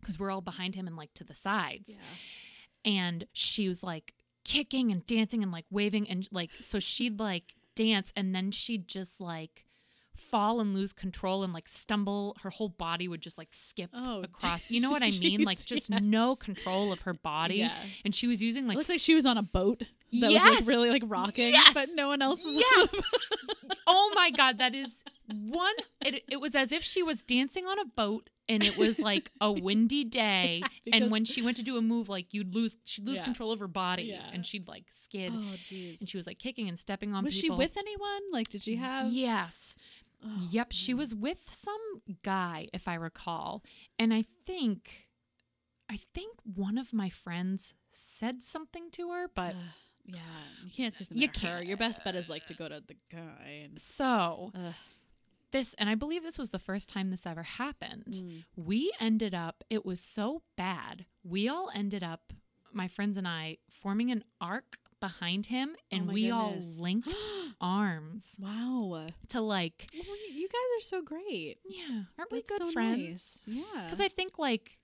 B: because we're all behind him and like to the sides.
A: Yeah.
B: And she was like kicking and dancing and like waving and like so she'd like dance and then she'd just like fall and lose control and like stumble her whole body would just like skip
A: Oh,
B: across you know what i mean like just
A: yes.
B: no control of her body
A: Yeah.
B: and she was using
A: it
B: like
A: looks like she was on a boat that was like really like rocking,
B: Yes!
A: but no one else. Was
B: Yes. oh my god that is one it, it was as if she was dancing on a boat and it was like a windy day and when she went to do a move like you'd lose she'd lose
A: Yeah.
B: control of her body
A: Yeah.
B: and she'd like skid
A: oh jeez.
B: and she was like kicking and stepping on
A: Was she with anyone? Like, did she have?
B: yes
A: Oh,
B: yep she was with some guy if i recall and i think i think one of my friends said something to her but
A: yeah, you can't say
B: You
A: can't. her. Your best bet is like to go to the guy and.
B: so
A: Ugh.
B: This, and I believe this was the first time this ever happened.
A: Mm.
B: We ended up, it was so bad. We all ended up, my friends and I, forming an arc behind him, and
A: Oh
B: we all linked arms
A: Wow.
B: to like,
A: Well, you guys are so great.
B: yeah, aren't we good
A: so
B: friends?
A: nice. Yeah.
B: Because I think like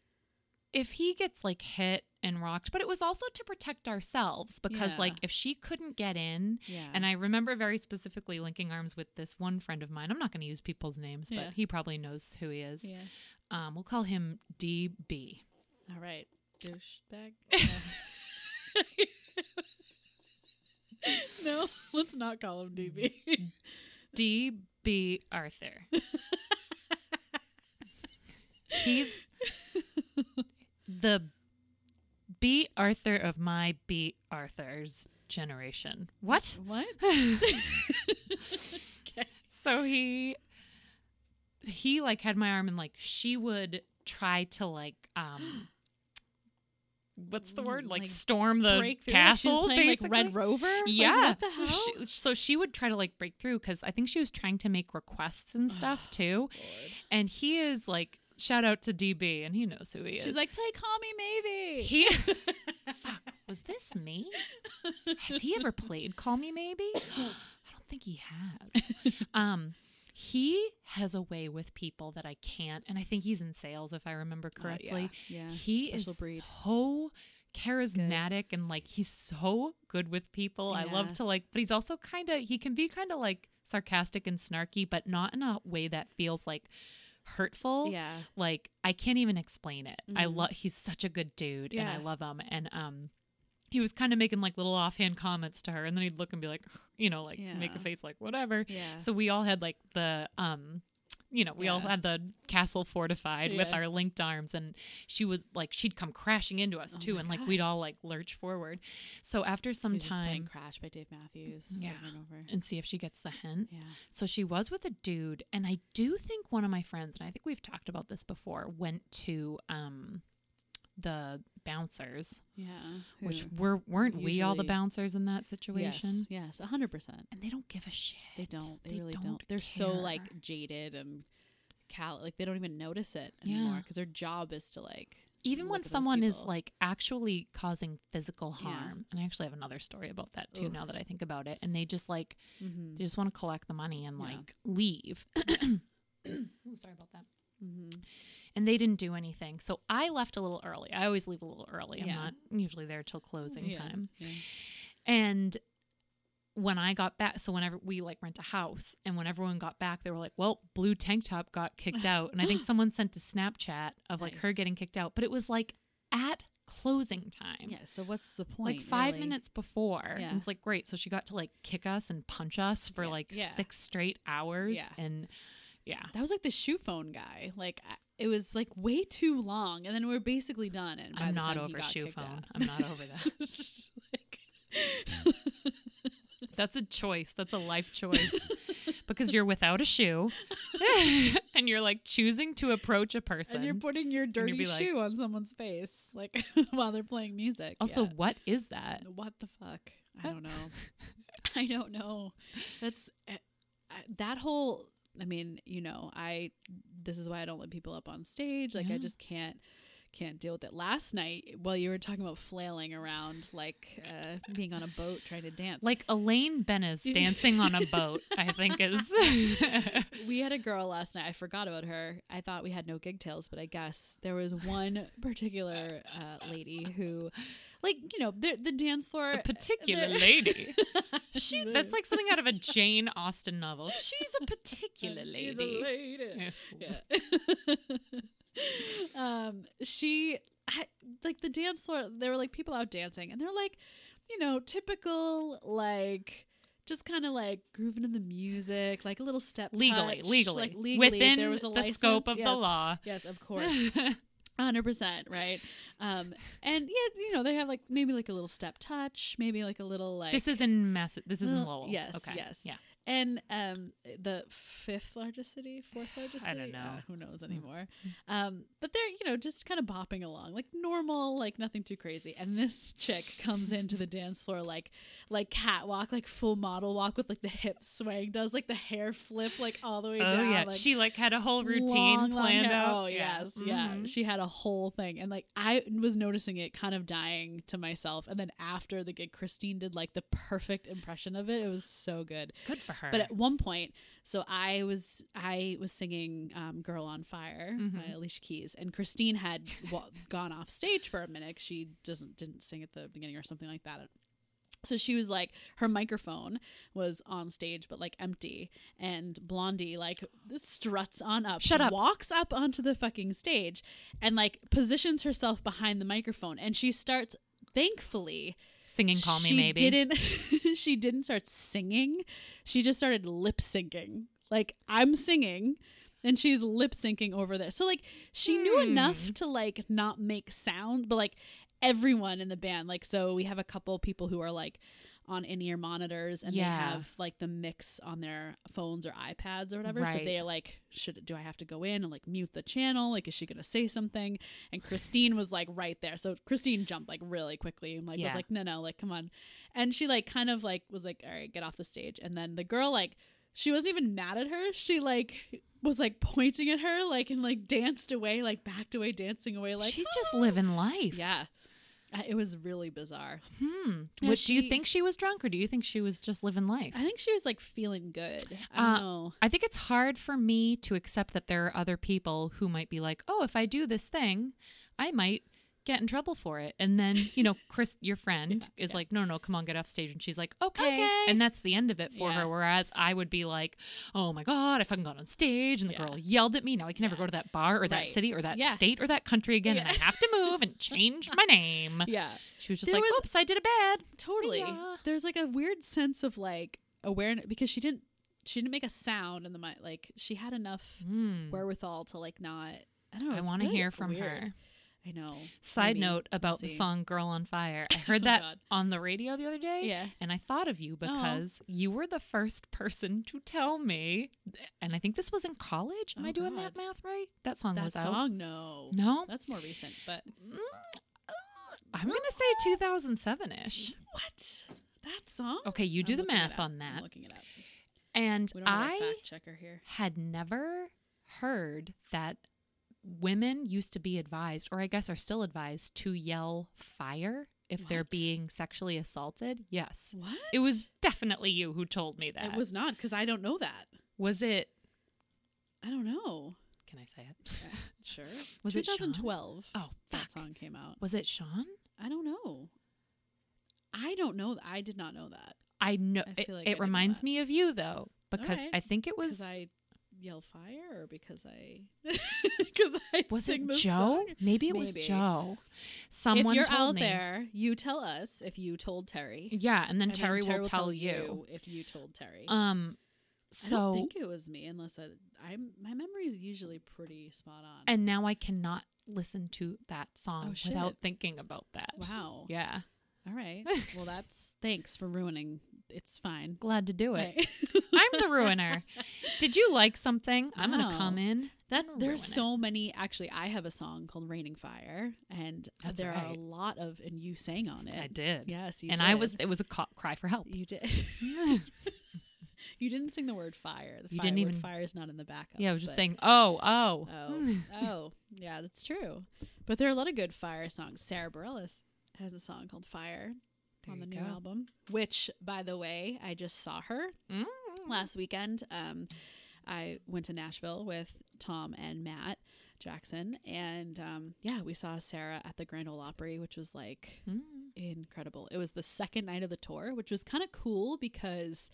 B: if he gets like hit and rocked, but it was also to protect ourselves because
A: Yeah.
B: like if she couldn't get in,
A: yeah.
B: and I remember very specifically linking arms with this one friend of mine. I'm not going to use people's names,
A: Yeah.
B: but he probably knows who he is.
A: yeah.
B: Um, we'll call him DB.
A: All right. Douchebag. no, let's not call him DB.
B: DB Arthur. He's the Bea Arthur of my Bea Arthur's generation. What?
A: what?
B: So he he like had my arm and like she would try to like um what's the word like,
A: Like,
B: storm the castle
A: She's playing like Red Rover. Like,
B: yeah
A: hell?
B: She- so she would try to like break through because i think she was trying to make requests and stuff too
A: Lord.
B: and he is like shout out to db and he knows who he is.
A: She's like, play Call Me Maybe.
B: he fuck was this me? Has he ever played call me maybe? I don't think he has. Um he has a way with people that i can't and i think he's in sales if i remember
A: Uh,
B: correctly.
A: Yeah, yeah.
B: he
A: Special
B: is
A: breed.
B: so charismatic and like he's so good with people. I love to like but he's also kind of he can be kind of like sarcastic and snarky but not in a way that feels like hurtful
A: Yeah.
B: like i can't even explain it i
A: Mhm.
B: love he's such a good dude and i love him and um he was kind of making like little offhand comments to her and then he'd look and be like you know like make a face like whatever
A: Yeah.
B: so we all had like the um you know, we all had the castle fortified with our linked arms and she would like she'd come crashing into us
A: Oh
B: too and like
A: God.
B: we'd all like lurch forward. So after some
A: He was just
B: time
A: Crash by Dave Matthews
B: Yeah.
A: over and over.
B: and see if she gets the hint.
A: Yeah.
B: So she was with a dude and I do think one of my friends and I think we've talked about this before went to um the bouncers,
A: Yeah.
B: which were weren't we all the bouncers in that situation?
A: Yes. Yes. A hundred percent.
B: And they don't give a shit.
A: They don't. They, really don't. They're so like jaded and cal. Like they don't even notice it
B: Yeah.
A: anymore because their job is to like.
B: even when someone is like actually causing physical
A: Yeah.
B: harm and i actually have another story about that too now that i think about it and they just like
A: Mm-hmm.
B: they just want to collect the money and
A: Yeah.
B: like leave Ooh, sorry about that
A: Mm-hmm.
B: And they didn't do anything so i left a little early i always leave a little early i'm
A: Yeah.
B: not usually there till closing
A: Yeah.
B: time
A: Yeah.
B: and when I got back, so whenever we like rent a house, and when everyone got back, they were like, "Well, blue tank top got kicked out," and I think someone sent a Snapchat of like her getting kicked out, but it was like at closing time,
A: Yeah. So what's the point?
B: like five
A: really?
B: minutes before.
A: Yeah.
B: And it's like great, so she got to like kick us and punch us for
A: Yeah.
B: like
A: Yeah.
B: six straight hours,
A: Yeah.
B: and yeah,
A: That was like the shoe phone guy. Like it was like way too long, and then we are basically done. And
B: I'm not over shoe phone.
A: out-
B: I'm not over that.
A: like,
B: That's a choice. That's a life choice. because you're without a shoe and you're like choosing to approach a person.
A: and you're putting your dirty
B: be like-
A: shoe on someone's face, like while they're playing music.
B: also,
A: Yeah.
B: what is that?
A: what the fuck? I don't know. I don't know. That's uh, that whole. I mean, you know, I. This is why I don't let people up on stage. Like,
B: Yeah.
A: I just can't can't deal with it. Last night, while you were talking about flailing around, like uh, being on a boat trying to dance,
B: Like Elaine Benes dancing on a boat, I think is.
A: we had a girl last night. I forgot about her. I thought we had no gig tales, but I guess there was one particular uh, lady who, like, you know, the the dance floor.
B: a particular
A: the-
B: lady. She that's like something out of a Jane Austen novel. She's a particular lady.
A: She's a lady.
B: Yeah.
A: Um, she I, like the dance floor. There were like people out dancing, and they're like, you know, typical like. Just kind of like grooving to the music, like a little step
B: Legally,
A: touch,
B: legally,
A: like legally,
B: within
A: there was a
B: the scope
A: license.
B: of the law.
A: Yes, of course. Hundred percent right um and yeah you know they have like maybe like a little step touch maybe like a little like
B: this is in Mass. This is in
A: Well,
B: Lowell.
A: yes,
B: Okay.
A: yes.
B: Yeah.
A: And um the fifth largest city, fourth largest city.
B: I don't know.
A: Uh, who knows anymore? Um, but they're you know just kind of bopping along like normal, like nothing too crazy. And this chick comes into the dance floor like like catwalk, like full model walk with like the hip swaying, does like the hair flip like all the way
B: Oh
A: down.
B: yeah,
A: like,
B: she like had a whole routine
A: long, long
B: planned
A: hair.
B: out.
A: Oh yes, yeah.
B: Mhm.
A: She had a whole thing, and like I was noticing it, kind of dying to myself. And then after the gig, Christine did like the perfect impression of it. It was so good.
B: Good for her.
A: But at one point, so I was I was singing um, "Girl on Fire"
B: Mhm.
A: by Alicia Keys, and Christine had gone off stage for a minute. She doesn't didn't sing at the beginning or something like that. So she was like, her microphone was on stage, but like empty. And Blondie like struts on up,
B: Shut up.
A: walks up onto the fucking stage, and like positions herself behind the microphone. And she starts, thankfully,
B: Singing "Call Me
A: she
B: Maybe."
A: Didn't she didn't start singing? She just started lip syncing. Like I'm singing, and she's lip syncing over there. So like she knew
B: Hmm.
A: enough to like not make sound, but like everyone in the band, like so we have a couple people who are like on in-ear monitors and
B: Yeah.
A: they have like the mix on their phones or iPads or whatever. So they're like, should do I have to go in and like mute the channel? Like, is she gonna say something? And Christine was like right there. So Christine jumped like really quickly and like was like, no, no, like come on. And she like kind of like was like, all right, get off the stage. And then the girl like she wasn't even mad at her. She like was like pointing at her like and like danced away, like backed away, dancing away, like
B: She's just ah! living life.
A: yeah. Uh, It was really bizarre.
B: Hmm.
A: Yeah,
B: what do you think she was drunk, or do you think she was just living life?
A: I think she was like feeling good. I
B: Uh,
A: don't know.
B: I think it's hard for me to accept that there are other people who might be like, oh, if I do this thing, I might get in trouble for it. And then, you know, Chris, your friend, is
A: yeah.
B: like, no, no, come on, get off stage. And she's like, okay.
A: Okay.
B: And that's the end of it for
A: Yeah.
B: her. Whereas I would be like, oh my God, I fucking got on stage and the
A: Yeah.
B: girl yelled at me. Now I can never
A: Yeah.
B: go to that bar or that city or that
A: Yeah.
B: state or that country again. And I have to move and change my name.
A: Yeah.
B: She was just
A: There
B: like,
A: was-
B: oops, I did it bad.
A: Totally. There's like a weird sense of like awareness because she didn't she didn't make a sound in the mic. Like she had enough
B: Hmm.
A: wherewithal to like not. I don't know.
B: I want to hear from
A: weird.
B: her.
A: I know.
B: Side note about the song Girl on Fire. I heard
A: Oh,
B: that
A: God.
B: on the radio the other day.
A: Yeah.
B: And I thought of you because you were the first person to tell me. And I think this was in college. Am
A: Oh,
B: I doing
A: God.
B: that math right? That song
A: That
B: was out.
A: song, no.
B: No?
A: That's more recent, but
B: Mm, I'm going to say 2007 ish.
A: what? That song?
B: Okay, you do
A: I'm
B: the math on
A: I'm
B: that.
A: looking it up.
B: And
A: We don't have a
B: I
A: fact checker here.
B: had never heard that women used to be advised, or I guess are still advised, to yell fire if they're being sexually assaulted. Yes.
A: What?
B: It was definitely you who told me that.
A: It was not because I don't know that.
B: Was it?
A: I don't know.
B: Can I say it?
A: Sure.
B: Was it
A: 2012?
B: Oh,
A: that song came out.
B: Was it Sean?
A: I don't know. I don't know. th- I did not know that
B: I know.
A: I
B: it
A: like
B: it reminds me of you though, because. I think it was.
A: I yell fire or because I because I
B: was it Joe?
A: song?
B: Maybe it was Joe. Someone
A: if you're
B: told
A: out
B: me.
A: there, you tell us if you told Terry.
B: Yeah, and then
A: and
B: Terry, will, tell, you.
A: if you told Terry.
B: Um, so
A: I don't think it was me unless I, I'm my memory is usually pretty spot on.
B: and now I cannot listen to that song
A: Oh,
B: without thinking about that.
A: wow.
B: Yeah,
A: All right. Well, that's thanks for ruining. It's fine.
B: glad to do it.
A: Right.
B: I'm the ruiner. Did you like something? I'm gonna come in.
A: That's there's
B: ruin it.
A: so many. Actually, I have a song called "Raining Fire," and
B: That's
A: there are a lot of, and you sang on it.
B: I did.
A: Yes, you
B: and
A: did.
B: I was. It was a cry for help.
A: You did. you didn't sing the word fire. The
B: You
A: fire,
B: didn't even-
A: fire is not in the backup.
B: yeah, I was just saying. Oh, oh,
A: Oh, oh, yeah, that's true. But there are a lot of good fire songs. Sara Bareilles has a song called "Fire"
B: There
A: on the new
B: go.
A: album, which, by the way, I just saw her
B: Mm.
A: last weekend. Um, I went to Nashville with Tom and Matt Jackson, and um, yeah, we saw Sara at the Grand Ole Opry, which was like
B: Mm.
A: incredible. It was the second night of the tour, which was kind of cool because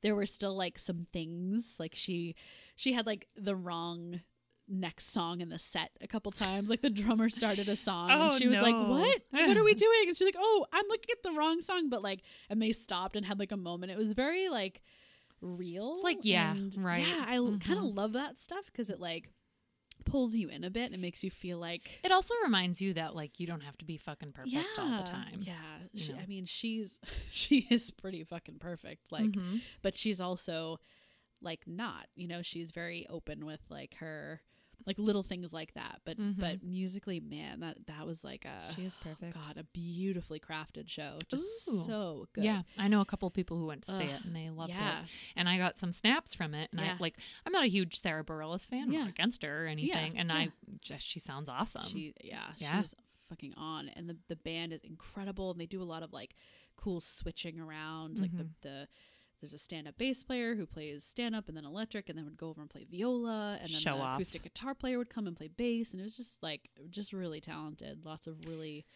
A: there were still like some things like she she had like the wrong next song in the set a couple times like the drummer started a song
B: Oh,
A: and she was like what what are we doing and she's like oh i'm looking at the wrong song but like and they stopped and had like a moment it was very like real
B: It's like, yeah,
A: and
B: right.
A: yeah i kind of love that stuff because it like pulls you in a bit and makes you feel like
B: It also reminds you that like you don't have to be fucking perfect all the time.
A: Yeah, she. I mean, she's she is pretty fucking perfect. Like,
B: Mhm.
A: but she's also like not. You know, she's very open with like her like little things like that. But
B: Mhm.
A: but musically, man, that that was like a
B: she is perfect.
A: oh God, a beautifully crafted show. Just
B: Ooh.
A: so good.
B: Yeah, I know a couple people who went to see
A: Ugh,
B: it and they loved
A: yeah.
B: it. And I got some snaps from it. And
A: Yeah.
B: I like, I'm not a huge Sara Bareilles fan. I'm not against her or anything. and
A: yeah.
B: I just, she sounds awesome.
A: She yeah,
B: Yeah.
A: she's fucking on and the the band is incredible and they do a lot of like cool switching around like the
B: Mhm.
A: the there's a stand-up bass player who plays stand-up and then electric and then would go over and play viola and then
B: Show
A: the
B: off.
A: acoustic guitar player would come and play bass and it was just like just really talented lots of really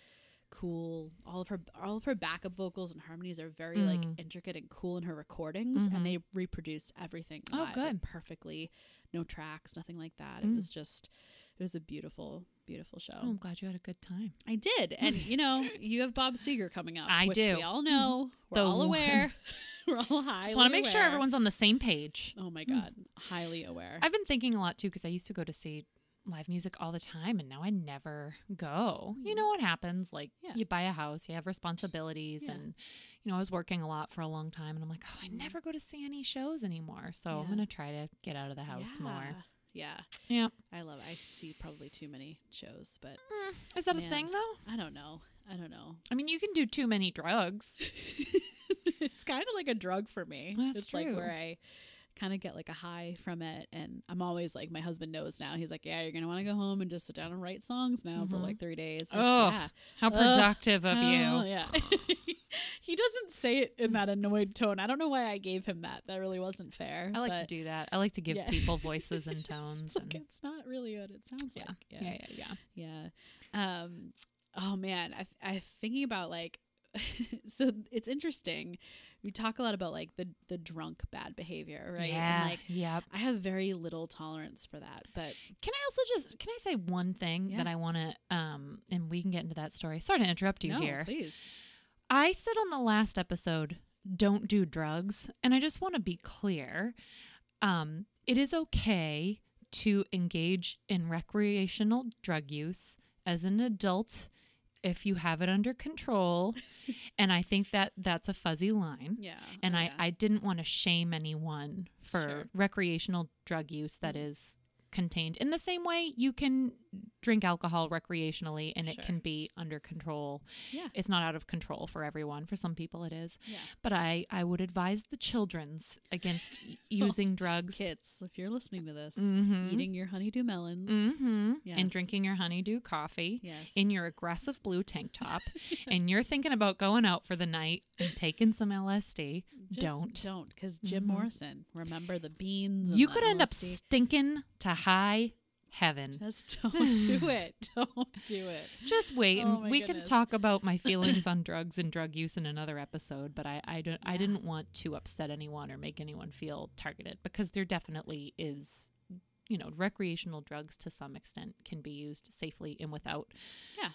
A: cool all of her all of her backup vocals and harmonies are very like
B: Mm.
A: intricate and cool in her recordings
B: Mhm.
A: and they reproduced everything
B: Oh,
A: like,
B: good.
A: perfectly no tracks nothing like that
B: Mm.
A: it was just it was a beautiful beautiful show
B: oh, I'm glad you had a good time.
A: I did, and you know, you have Bob Seger coming up.
B: I
A: which
B: do.
A: We all know. Mm-hmm. We're
B: The
A: all aware. We're all highly.
B: Just want to make sure everyone's on the same page.
A: Oh my mm. god, highly aware.
B: I've been thinking a lot too because I used to go to see live music all the time and now I never go. You know mm-hmm. what happens? Like
A: Yeah.
B: you buy a house, you have responsibilities
A: Yeah.
B: and you know, I was working a lot for a long time and I'm like, "Oh, I mm-hmm. never go to see any shows anymore." So I'm going to try to get out of the house more.
A: Yeah. Yeah. I love. It. I see probably too many shows, but
B: Mm, is that a thing though?
A: I don't know. I don't know.
B: I mean, you can do too many drugs.
A: it's kind of like a drug for me.
B: That's
A: it's like
B: true.
A: where I kind of get like a high from it, and I'm always like, my husband knows now. He's like, yeah, you're gonna want to go home and just sit down and write songs now for
B: Mhm.
A: like three days. I'm
B: Oh,
A: yeah.
B: how
A: Ugh.
B: productive of
A: Oh,
B: you.
A: yeah. he doesn't say it in that annoyed tone. I don't know why I gave him that. That really wasn't fair.
B: I like to do that. I like to give
A: Yeah.
B: people voices and tones.
A: It's like
B: and,
A: it's not really what it sounds
B: Yeah.
A: like.
B: yeah, yeah, yeah.
A: Yeah. Um. Oh man, I I thinking about like, so it's interesting. We talk a lot about like the the drunk bad behavior, right?
B: Yeah.
A: And like
B: yep.
A: I have very little tolerance for that, but
B: Can I also just can I say one thing
A: Yeah.
B: that I want to um and we can get into that story. Sorry to interrupt you
A: no,
B: here.
A: please.
B: I said on the last episode, don't do drugs, and I just want to be clear. Um it is okay to engage in recreational drug use as an adult if you have it under control. and I think that that's a fuzzy line.
A: Yeah.
B: and
A: oh,
B: I,
A: yeah.
B: I didn't want to shame anyone for
A: Sure.
B: recreational drug use that
A: Mhm.
B: contained in the same way you can drink alcohol recreationally and it can be under control
A: Yeah.
B: it's not out of control for everyone for some people it is
A: Yeah.
B: but i i would advise the children's against using drugs
A: Kids, if you're listening to this,
B: Mhm.
A: eating your honeydew melons.
B: Mhm.
A: Yes.
B: and drinking your honeydew coffee
A: Yes.
B: in your aggressive blue tank top and you're thinking about going out for the night and taking some lsd
A: Just
B: don't
A: Don't, because Jim
B: Mhm.
A: Morrison. Remember the beans. and
B: you could end up stinking to high heaven.
A: Just don't do it. Don't do it.
B: Just wait,
A: Oh
B: and we can talk about my feelings on drugs and drug use in another episode. But I, I don't, I didn't want to upset anyone or make anyone feel targeted because there definitely is, you know, recreational drugs to some extent can be used safely and without,
A: Yeah.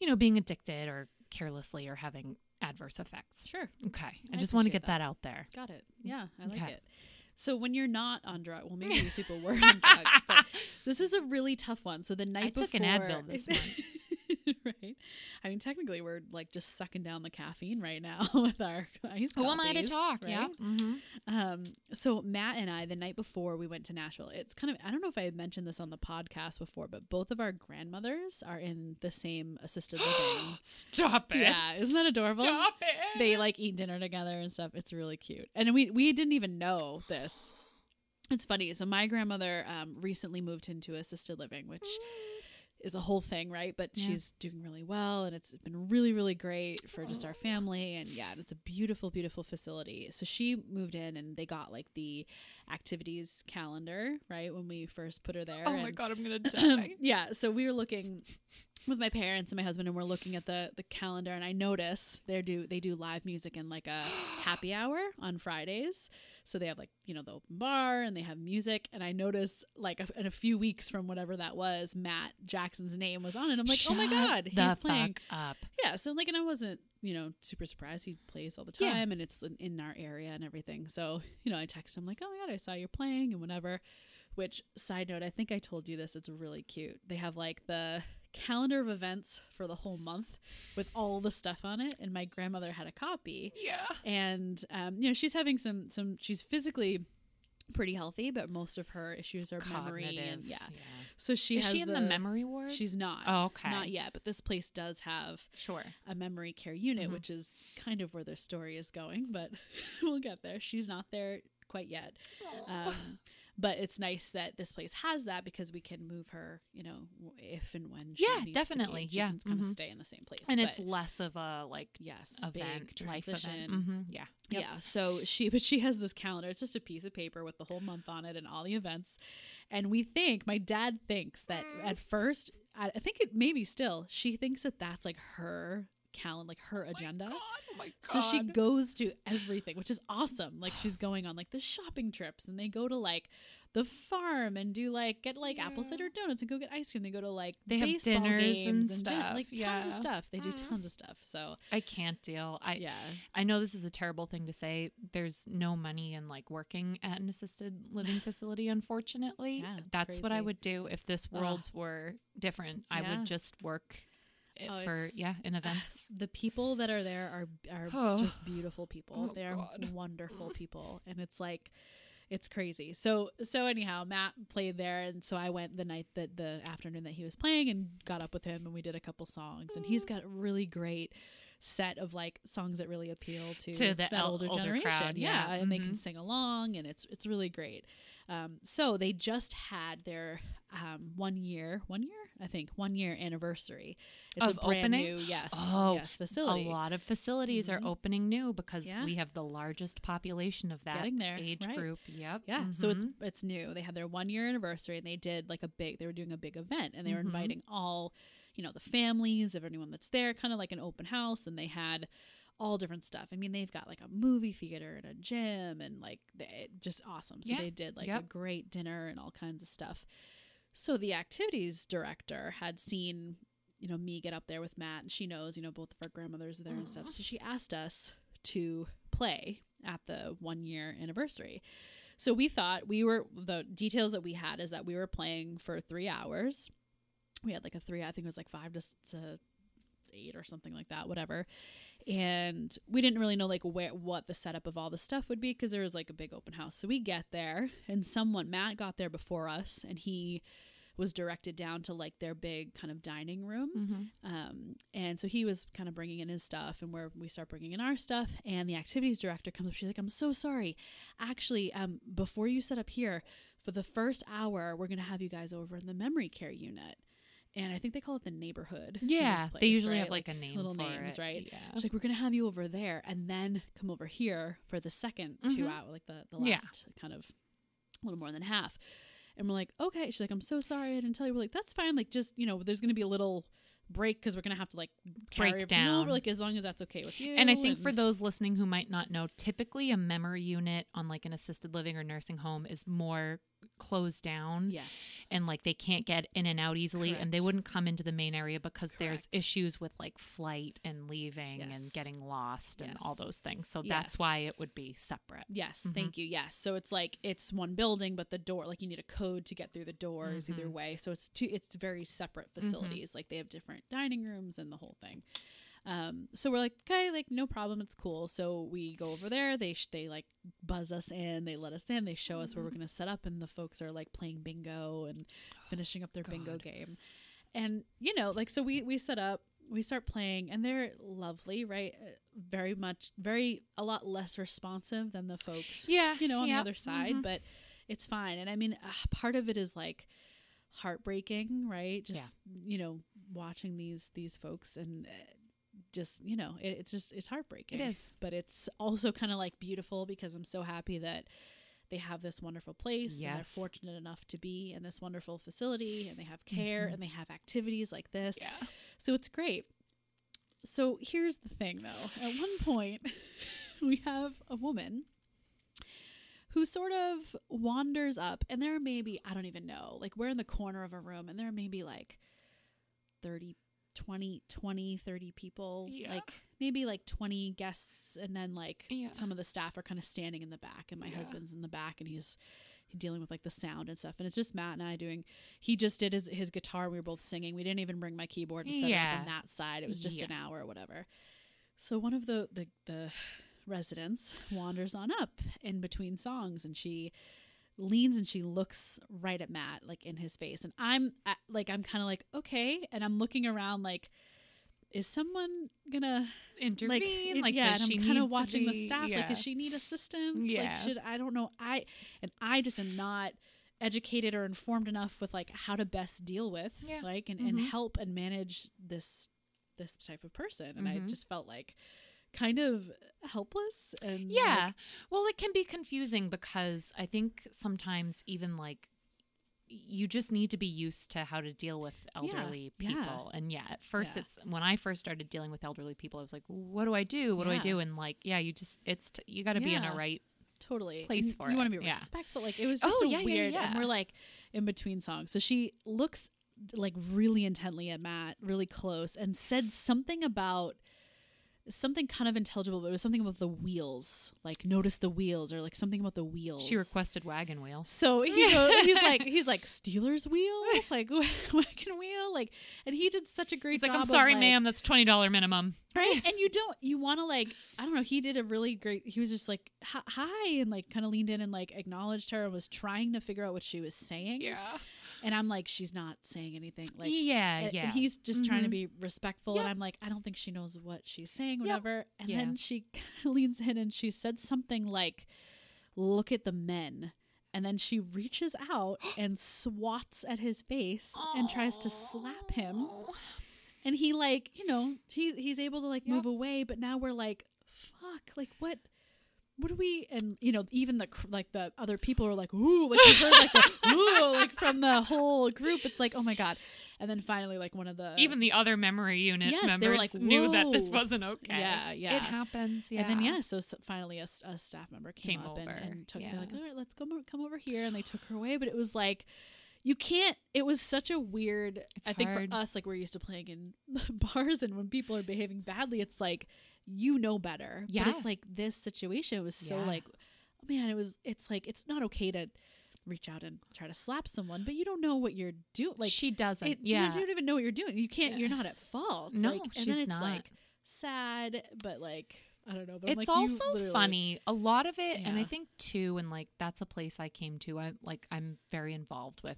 B: you know, being addicted or carelessly or having adverse effects.
A: Sure.
B: Okay, I,
A: I
B: just want to get that. out there.
A: Got it. Yeah, I like
B: Okay.
A: it. So when you're not on drug, well, maybe these people were on drugs, but this is a really tough one. So the night
B: I took an Advil this
A: right? I mean, technically, we're like just sucking down the caffeine right now with our ice.
B: Who am I to talk?
A: right?
B: Yeah. Mm-hmm.
A: Um, so Matt and I, the night before we went to Nashville, it's kind of I don't know if I had mentioned this on the podcast before, but both of our grandmothers are in the same assisted living.
B: Stop it.
A: yeah, isn't that adorable?
B: Stop it.
A: They like eat dinner together and stuff. It's really cute. And we we didn't even know this. It's funny. So my grandmother um, recently moved into assisted living, which is a whole thing, right? But
B: Yeah.
A: she's doing really well, and it's been really, really great for just our family. And yeah, it's a beautiful, beautiful facility. So she moved in, and they got like the activities calendar, right? When we first put her oh there.
B: Oh my god, I'm gonna die.
A: yeah, so we were looking with my parents and my husband, and we're looking at the the calendar, and I notice they do they do live music in like a happy hour on Fridays. So they have like you know the open bar and they have music, and I notice like a, in a few weeks from whatever that was, Matt Jackson's name was on it. I'm like, oh my god, he's playing.
B: up.
A: Yeah, so like, and I wasn't, you know, super surprised. He plays all the
B: Yeah.
A: time, and it's in, in our area and everything. So, you know, I text him like, "Oh my god, I saw you're playing and whatever." which side note, I think I told you this. It's really cute. They have like the calendar of events for the whole month with all the stuff on it, and my grandmother had a copy.
B: Yeah.
A: And um, you know, she's having some some. She's physically pretty healthy, but most of her issues are memory and yeah. So she
B: Is
A: has
B: she in the, memory ward?
A: She's not.
B: Oh, okay.
A: Not yet, but this place does have
B: sure.
A: a memory care unit,
B: Mhm.
A: which is kind of where their story is going, but we'll get there. She's not there quite yet. Um, but it's nice that this place has that because we can move her, you know, if and when she
B: Yeah,
A: needs to be.
B: definitely.
A: She
B: Yeah,
A: can kind of
B: mhm.
A: stay in the same place.
B: and
A: but
B: it's less of a like
A: yes,
B: event,
A: big
B: life
A: transition.
B: event. hmm Yeah. Yep.
A: Yeah. So she, but she has this calendar. It's just a piece of paper with the whole month on it and all the events. And we think, my dad thinks that at first, I think it maybe still, she thinks that that's like her calendar, like her agenda.
B: Oh my god.
A: So she goes to everything, which is awesome. Like she's going on like the shopping trips and they go to like the farm and do like get like apple cider donuts and go get ice cream. They go to like
B: They have dinners
A: games
B: and
A: dinner-
B: stuff,
A: like tons of stuff. They do
B: Mm.
A: tons of stuff. So
B: I can't deal. I
A: yeah,
B: I know this is a terrible thing to say. There's no money in like working at an assisted living facility, unfortunately.
A: Yeah, it's
B: That's what I would do if this
A: Ugh.
B: world were different. I
A: Yeah.
B: would just work it
A: Oh,
B: for yeah, in events.
A: the people that are there are are
B: Oh.
A: just beautiful people.
B: Oh,
A: they are
B: God.
A: wonderful people, and it's like it's crazy. So so anyhow, Matt played there, and so I went the night that the afternoon that he was playing and got up with him, and we did a couple songs, and he's got a really great set of like songs that really appeal to,
B: To the
A: that
B: el-
A: older,
B: older
A: generation
B: crowd,
A: yeah,
B: yeah.
A: and they can
B: Mhm.
A: sing along and it's it's really great um, so they just had their um, one year one year i think one year anniversary it's
B: Of
A: a brand
B: opening?
A: new yes
B: Oh,
A: yes facility
B: A lot of facilities
A: Mhm.
B: are opening new because
A: Yeah.
B: we have the largest population of that
A: Getting there,
B: age
A: right.
B: group. Yep.
A: Yeah, so it's
B: Mhm.
A: it's new. They had their one year anniversary, and they did like a big. They were doing a big event, and they were
B: Mhm.
A: inviting all, you know, the families of anyone that's there, kind of like an open house. And they had all different stuff. I mean, they've got like a movie theater and a gym, and like they, just awesome. So
B: Yeah,
A: they did like a great dinner and all kinds of stuff. So the activities director had seen, you know, me get up there with Matt, and she knows, you know, both of our grandmothers are there and stuff. So she asked us to play at the one year anniversary. So we thought we were the details that we had is that we were playing for three hours. We had like a three, I think it was like five to, to eight or something like that, whatever. And we didn't really know like where what the setup of all the stuff would be because there was like a big open house. So we get there and someone Matt got there before us and he was directed down to like their big kind of dining room.
B: Mhm.
A: Um, and so he was kind of bringing in his stuff, and where we start bringing in our stuff, and the activities director comes up. She's like, "I'm so sorry. Actually, um, before you set up here, for the first hour, we're gonna have you guys over in the memory care unit." And I think they call it the neighborhood.
B: Yeah, they usually
A: right?
B: have like, a name
A: little
B: for
A: names,
B: it.
A: right?
B: Yeah.
A: She's like, "We're gonna have you over there, and then come over here for the 2nd two
B: Mhm.
A: hour, like the the
B: Yeah.
A: last kind of a little more than half." And we're like, "Okay." She's like, "I'm so sorry, I didn't tell you." We're like, "That's fine. Like, just you know, there's gonna be a little." break because we're gonna have to like
B: Break
A: everything over
B: down.
A: like as long as that's okay with you
B: And I think for those listening who might not know, typically a memory unit on like an assisted living or nursing home is more closed down
A: yes
B: and like they can't get in and out easily and they wouldn't come into the main area because there's issues with like flight and leaving
A: Yes.
B: and getting lost and all those things. So
A: Yes.
B: that's why it would be separate.
A: Yes,
B: Mhm.
A: thank you. Yes. So it's like it's one building, but the door like you need a code to get through the doors either
B: Mhm.
A: way. So it's two it's very separate facilities. Like they have different dining rooms and the whole thing. Um, so we're like, okay, like no problem, it's cool. So we go over there. They sh- they like buzz us in. They let us in. They show us where we're gonna set up, and the folks are like playing bingo and finishing up their bingo game. And you know, like so we we set up. We start playing, and they're lovely, right? Uh, Very much, very a lot less responsive than the folks
B: Yeah.
A: you know, on
B: yep,
A: the other side,
B: mhm.
A: but it's fine. And I mean, uh, part of it is like heartbreaking, right? Just you know, watching these these folks and uh, just you know, it, it's just it's heartbreaking.
B: It is.
A: but it's also kind of like beautiful because I'm so happy that they have this wonderful place and they're fortunate enough to be in this wonderful facility and they have care
B: Mhm.
A: and they have activities like this.
B: Yeah.
A: So it's great. So here's the thing though. At one point, we have a woman who sort of wanders up, and there are maybe, I don't even know, like we're in the corner of a room, and there are maybe like 30, 20, 20, 30 people.
B: Yeah.
A: Like maybe like 20 guests, and then like
B: Yeah.
A: some of the staff are kind of standing in the back, and my
B: Yeah.
A: husband's in the back, and he's dealing with like the sound and stuff. And it's just Matt and I doing. He just did his his guitar. We were both singing. We didn't even bring my keyboard and set it
B: Yeah.
A: up on that side. It was just an hour or whatever. So one of the the the residents wanders on up in between songs, and she leans and she looks right at Matt, like in his face. And I'm at, like, I'm kind of like, okay. And I'm looking around, like, is someone gonna
B: Intervene.
A: like,
B: Like,
A: yeah? and I'm kind of watching the
B: be-
A: staff. Like, does she need assistance?
B: Yeah.
A: Like, should I don't know. I and I just am not educated or informed enough with like how to best deal with
B: Yeah.
A: like and,
B: Mhm.
A: and help and manage this this type of person and i
B: Mhm.
A: just felt like kind of helpless and
B: Yeah.
A: like,
B: well, it can be confusing because I think sometimes even like you just need to be used to how to deal with elderly
A: yeah.
B: people. And yeah, at first
A: Yeah.
B: it's when I first started dealing with elderly people, I was like, what do I do? What do I do? And like, yeah, you just, it's, t- you got to be in a right.
A: totally
B: place
A: And
B: for
A: you want to be
B: yeah.
A: respectful like it was oh, just
B: Oh,
A: a
B: yeah, yeah,
A: weird and
B: yeah.
A: we're like in between songs so she looks like really intently at matt really close and said something about something kind of intelligible but it was something about the wheels like notice the wheels or like something about the wheels
B: She requested wagon wheel.
A: so he goes, he's like he's like Steelers wheel like wagon wheel like and he did such a great
B: He's like, I'm sorry,
A: like-
B: ma'am. That's $20 minimum.
A: right and you don't you want to like i don't know he did a really great he was just like "Hi- and like kind of leaned in and like acknowledged her and was trying to figure out what she was saying and i'm like she's not saying anything like
B: yeah.
A: and-
B: Yeah.
A: he's just trying to
B: Mhm.
A: be respectful
B: Yep.
A: and i'm like i don't think she knows what she's saying
B: Yep.
A: whatever and
B: Yeah.
A: then she kind of leans in and she said something like look at the men and then she reaches out and swats at his face and tries to slap him and he like you know he he's able to like
B: Yep.
A: move away but now we're like fuck like what what do we and you know even the like the other people are like ooh like you heard like the ooh like from the whole group it's like oh my god and then finally like one of the
B: Even the other memory unit
A: Yes, they were
B: members
A: like,
B: knew that this wasn't okay.
A: Yeah, yeah.
B: It happens. Yeah.
A: and then yeah so, s finally a staff member came,
B: Came
A: up and,
B: over,
A: and took
B: yeah.
A: they're like all right let's go come over here and they took her away but it was like you can't it was such a weird
B: It's
A: i think for us like we're used to playing in bars and when people are behaving badly it's like you know better
B: Yeah.
A: but it's like this situation was so
B: Yeah.
A: like oh man it was it's like it's not okay to reach out and try to slap someone but you don't know what you're doing like
B: she doesn't.
A: it,
B: yeah.
A: you don't even know what you're doing. You can't.
B: Yeah.
A: You're not at fault.
B: No,
A: like, and
B: she's
A: then it's
B: not.
A: like sad, but like I don't know. But
B: it's
A: like,
B: also
A: literally-
B: funny a lot of it and i think too and like that's a place i came to i'm like i'm very involved with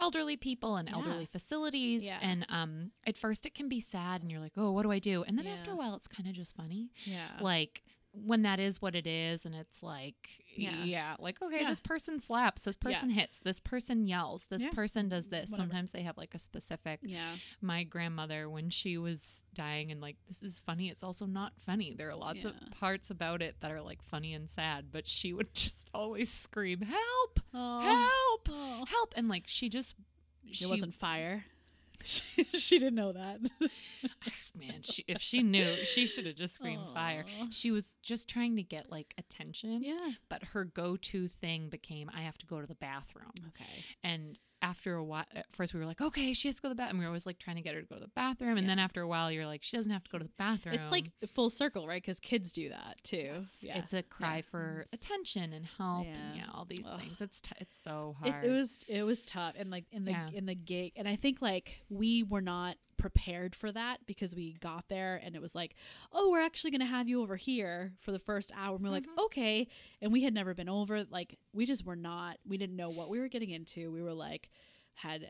B: elderly people and
A: Yeah.
B: elderly facilities
A: Yeah.
B: and um at first it can be sad and you're like oh what do i do and then after a while it's kind of just funny
A: Yeah.
B: like when that is what it is and it's like
A: Yeah.
B: yeah, like okay
A: Yeah.
B: this person slaps this
A: Yeah.
B: person hits this person yells this
A: Yeah.
B: person does this
A: Whatever.
B: sometimes they have like a specific
A: yeah.
B: my grandmother when she was dying and like this is funny it's also not funny there are lots of parts about it that are like funny and sad but she would just always scream help
A: Oh.
B: help
A: Oh.
B: help and like she just
A: It
B: she
A: wasn't fire. she, she didn't know that.
B: man she, if she knew she should have just screamed fire she was just trying to get like attention
A: yeah.
B: but her go-to thing became i have to go to the bathroom
A: Okay.
B: and after a while at first we were like okay she has to go to the bathroom we were always like trying to get her to go to the bathroom and
A: Yeah.
B: then after a while you're like she doesn't have to go to the bathroom
A: It's like full circle, right? Because kids do that too.
B: Yes.
A: Yeah.
B: It's a cry
A: Yeah.
B: for attention and help and
A: Yeah.
B: all these
A: Ugh.
B: things. It's t- it's so
A: It,
B: hard.
A: it was it was tough, and like in the in the gig, and I think like we were not prepared for that because we got there and it was like, oh, we're actually gonna have you over here for the first hour. And we're like,
B: Mhm.
A: okay, and we had never been over. Like we just were not. We didn't know what we were getting into. We were like had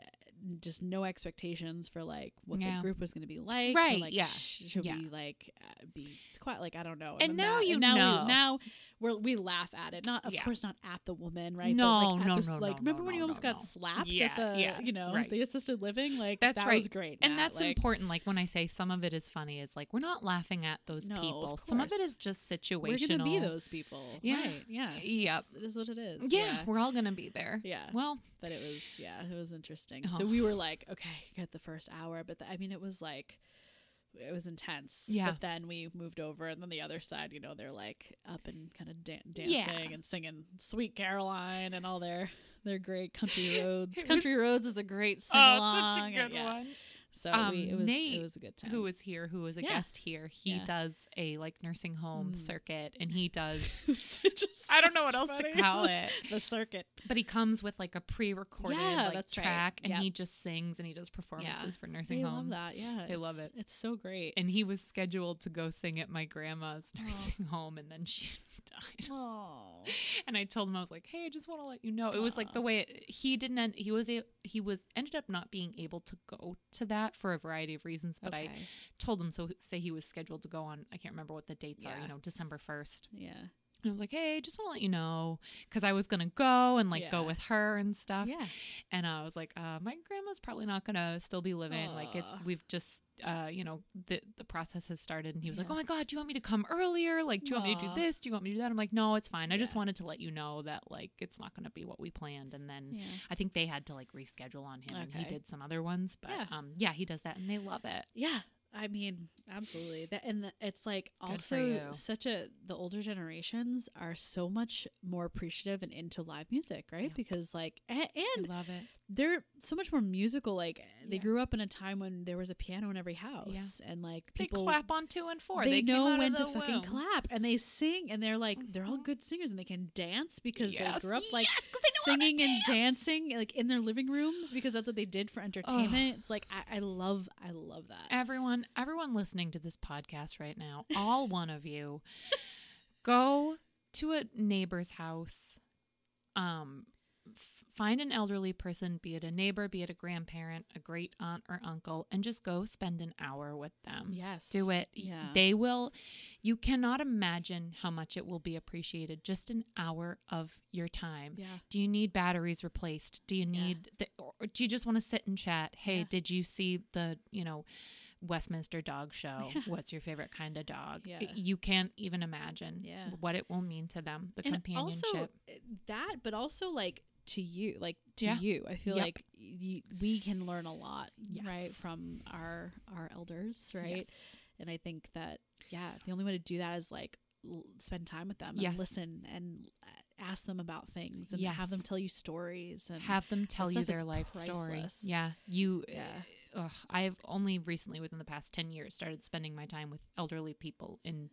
A: just no expectations for like what
B: Yeah.
A: the group was going to be like. or,
B: Right,
A: like,
B: yeah,
A: sh- should
B: yeah.
A: we like uh, be quiet? Like I don't know.
B: And
A: then
B: now
A: that-
B: you
A: now
B: know.
A: We, now we're, we laugh at it. Not of
B: Yeah.
A: course not at the woman, right?
B: No,
A: but, like,
B: no,
A: this,
B: no,
A: Like
B: no,
A: remember
B: no,
A: when you
B: no,
A: almost got slapped
B: Yeah,
A: at the
B: yeah,
A: you know
B: right.
A: the assisted living? Like
B: That's
A: that
B: right.
A: was great.
B: and
A: Matt,
B: that's
A: like,
B: important. Like when I say some of it is funny, it's like we're not laughing at those people. Some of it is just situational.
A: We're gonna be those people.
B: Yeah.
A: Right. Yeah.
B: Yep.
A: It's- It is what it is.
B: Yeah, we're all gonna be there.
A: Yeah.
B: Well,
A: but it was yeah it was interesting
B: Oh.
A: so we were like okay get the first hour but the, i mean it was like it was intense
B: Yeah.
A: but then we moved over and then the other side you know they're like up and kind of dan- dancing
B: Yeah.
A: and singing sweet caroline and all their their great country roads country roads is a great sing
B: oh,
A: along
B: it's such a good
A: yeah.
B: one.
A: So
B: Um,
A: we, it was
B: Nate,
A: it was a good time.
B: who was here, who was a
A: Yeah.
B: guest here, he
A: Yeah.
B: does a like nursing home
A: Mm.
B: circuit and he does I don't know what else to call it.
A: the circuit.
B: But he comes with like a pre-recorded
A: Yeah,
B: like,
A: that's right.
B: track, and
A: Yep.
B: he just sings and he does performances for nursing
A: They
B: homes.
A: love that. Yeah,
B: They love it.
A: It's so great.
B: And he was scheduled to go sing at my grandma's
A: Oh.
B: nursing home, and then she died.
A: Oh,
B: And I told him I was like, "Hey, I just want to let you know." It was like the way it, he didn't. End, he was a, he was ended up not being able to go to that for a variety of reasons. But I told him so. Say he was scheduled to go on. I can't remember what the dates are. You know, December first.
A: yeah,
B: And I was like, "Hey, just want to let you know," because I was gonna go and like go with her and stuff.
A: yeah.
B: And I was like, uh, "My grandma's probably not gonna still be living. Like, it, we've just, uh, you know, the the process has started." And he was like, "Oh my god, do you want me to come earlier? Like, do you want me to do this? Do you want me to do that?" I'm like, "No, it's fine. I just wanted to let you know that like it's not gonna be what we planned." And then
A: Yeah.
B: I think they had to like reschedule on him, and he did some other ones. But
A: Yeah.
B: um, yeah, he does that, and they love it.
A: Yeah. I mean, absolutely. That and the, it's like
B: Good
A: also such a the older generations are so much more appreciative and into live music, right?
B: Yeah.
A: Because like and,
B: I
A: and
B: love it.
A: They're so much more musical. Like they
B: Yeah.
A: grew up in a time when there was a piano in every house, and like
B: They
A: people
B: clap on two and four.
A: They,
B: They,
A: know when to fucking
B: womb.
A: clap, and they sing, and they're like they're all
B: Mhm.
A: good singers, and they can dance because
B: Yes,
A: they grew up like
B: yes, 'cause they know how
A: singing and
B: dance.
A: dancing like in their living rooms because that's what they did for entertainment. It's like I, I love I love that.
B: Everyone, everyone listening to this podcast right now, all one of you, go to a neighbor's house. Um, find an elderly person, be it a neighbor, be it a grandparent, a great aunt or uncle, and just go spend an hour with them.
A: Yes,
B: Do it.
A: Yeah.
B: They will. You cannot imagine how much it will be appreciated. Just an hour of your time.
A: yeah.
B: Do you need batteries replaced? Do you
A: Yeah.
B: need the, or do you just want to sit and chat? Hey,
A: Yeah.
B: did you see the, you know, Westminster dog show?
A: Yeah.
B: What's your favorite kind of dog?
A: Yeah.
B: You can't even imagine
A: Yeah.
B: what it will mean to them, the
A: and
B: companionship.
A: also uh, that, but also like to you, like to
B: Yeah.
A: you. I feel
B: Yep.
A: like y- we can learn a lot, right, from our our elders, right?
B: Yes.
A: And I think that yeah, the only way to do that is like l- spend time with them and
B: Yes.
A: listen and uh, ask them about things and have them tell you stories and
B: Have them tell you their life story. Yeah. You,
A: Yeah.
B: Ugh, I've only recently, within the past 10 years, started spending my time with elderly people in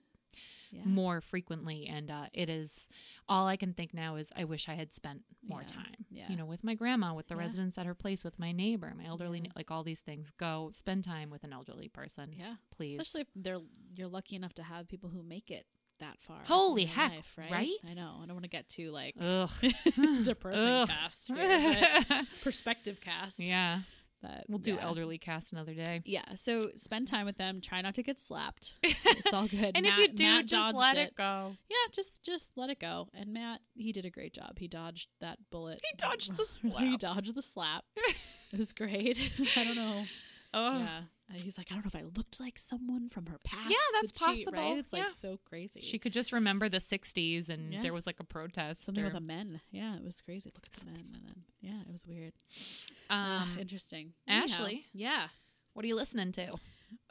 A: yeah.
B: more frequently. And uh, it is all I can think now is I wish I had spent more
A: Yeah.
B: time.
A: Yeah.
B: You know, with my grandma, with the residents at her place, with my neighbor, my elderly, like all these things. Go spend time with an elderly person.
A: yeah,
B: please.
A: Especially if they're you're lucky enough to have people who make it that far.
B: Holy heck,
A: life, right?
B: right?
A: I know. I don't want to get too like
B: Ugh.
A: depressing
B: Ugh.
A: cast perspective cast.
B: yeah.
A: But
B: We'll do
A: yeah.
B: elderly cast another day.
A: Yeah, so spend time with them. Try not to get slapped. It's all good.
B: And if you do,
A: Matt
B: just let it go.
A: Yeah, just just let it go. And Matt, he did a great job. He dodged that bullet.
B: He dodged the slap.
A: he dodged the slap. it was great. I don't know.
B: Oh,
A: Yeah. Uh, He's like, I don't know if I looked like someone from her past.
B: Yeah, that's
A: the cheat,
B: possible.
A: Right? It's like
B: Yeah.
A: so crazy.
B: She could just remember the 60s and
A: Yeah.
B: there was like a protest.
A: Something
B: or,
A: with the men. Yeah, it was crazy. Look at the men, and then yeah, it was weird. Ugh,
B: um,
A: interesting. Anyhow,
B: Ashley?
A: yeah.
B: what are you listening to?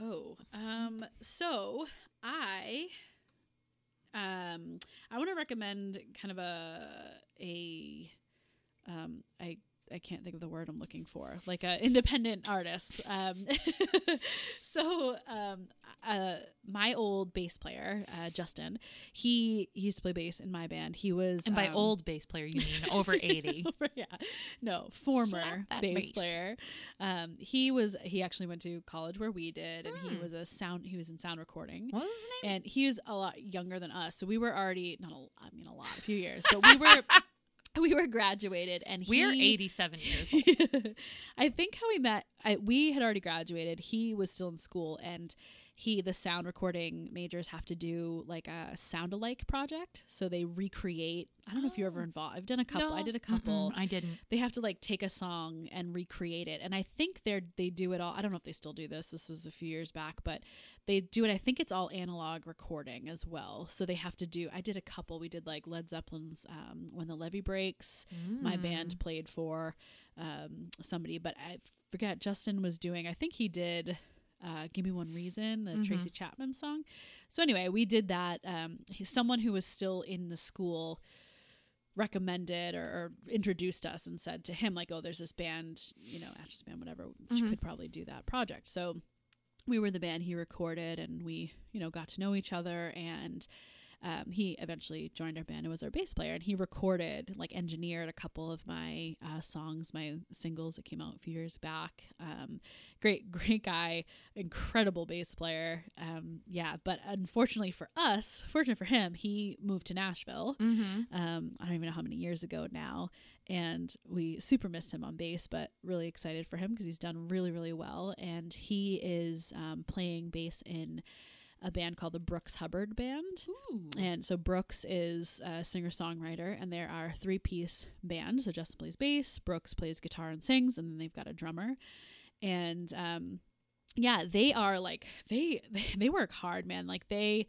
A: Oh, um, so I, um, I want to recommend kind of a a, um, I I can't think of the word I'm looking for, like a independent artist. Um, so um, uh, my old bass player, uh, Justin, he, he used to play bass in my band. He was
B: And by
A: um,
B: old bass player, you mean over 80.
A: yeah, no, former bass,
B: bass.
A: player. Um, he was he actually went to college where we did, and he
B: Mm.
A: was a sound. He was in sound recording,
B: What was his name?
A: and he was a lot younger than us. So we were already not a, I mean a lot, a few years, but we were we were graduated, and he,
B: We're 87 years old.
A: I think how we met, I, we had already graduated. He was still in school, and he, the sound recording majors, have to do like a sound alike project. So they recreate. I don't know if you're ever
B: Oh.
A: involved. I've done a couple.
B: no.
A: I did a couple.
B: Mm-mm, I didn't.
A: They have to like take a song and recreate it, and I think they're they do it all. I don't know if they still do this. This was a few years back, but they do it. I think it's all analog recording as well. So they have to do. I did a couple. We did like Led Zeppelin's um, "When the Levee Breaks." my
B: Mm.
A: band played for um, somebody, but I forget Justin was doing. I think he did. Uh, Give me one reason, the
B: Mhm.
A: Tracy Chapman song. So anyway, we did that. Um, he, someone who was still in the school recommended or, or introduced us and said to him like, "Oh, there's this band, you know, Ashes band, whatever, which
B: Mhm.
A: could probably do that project." So we were the band he recorded, and we, you know, got to know each other and. Um, he eventually joined our band and was our bass player and he recorded like engineered a couple of my uh, songs my singles that came out a few years back um, great great guy incredible bass player um, yeah but unfortunately for us fortunate for him he moved to nashville
B: Mm-hmm.
A: um, I don't even know how many years ago now. And we super missed him on bass, but really excited for him because he's done really, really well. And he is um, playing bass in a band called the Brooks Hubbard Band. And so Brooks is a singer songwriter, and there are a three piece band. So Justin plays bass, Brooks plays guitar and sings, and then they've got a drummer. And um, yeah, they are like they they work hard, man. Like they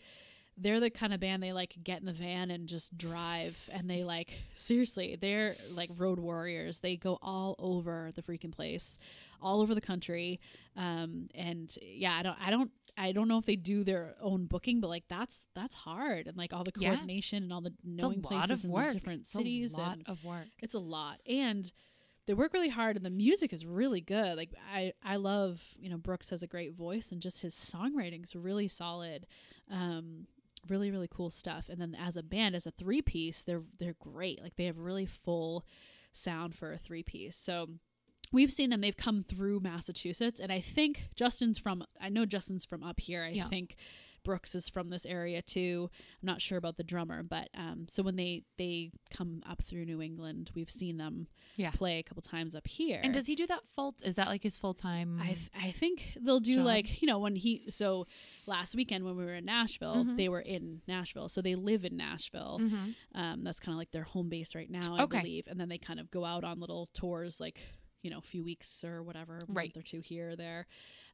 A: they're the kind of band they like get in the van and just drive and they like seriously they're like road warriors they go all over the freaking place all over the country. Um and yeah i don't i don't i don't know if they do their own booking but like that's that's hard. And like all the
B: Yeah.
A: coordination and all the knowing places in the different
B: It's
A: cities
B: a lot of work.
A: it's a lot. And they work really hard and the music is really good. Like i i love you know brooks has a great voice and just his songwriting's really solid. Um really really cool stuff. And then as a band as a three piece they're they're great. Like they have really full sound for a three piece. So we've seen them they've come through massachusetts and i think justin's from i know justin's from up here i
B: Yeah.
A: think brooks is from this area too i'm not sure about the drummer but um so when they they come up through new england we've seen them
B: Yeah.
A: play a couple times up here
B: And does he do that full? Is that like his full time?
A: I, th- I think they'll do
B: Job.
A: like you know when he so last weekend when we were in Nashville
B: Mhm.
A: they were in Nashville so they live in Nashville
B: hmm
A: um, that's kind of like their home base right now I
B: Okay.
A: believe and then they kind of go out on little tours like you know a few weeks or whatever
B: Right.
A: month or two here or there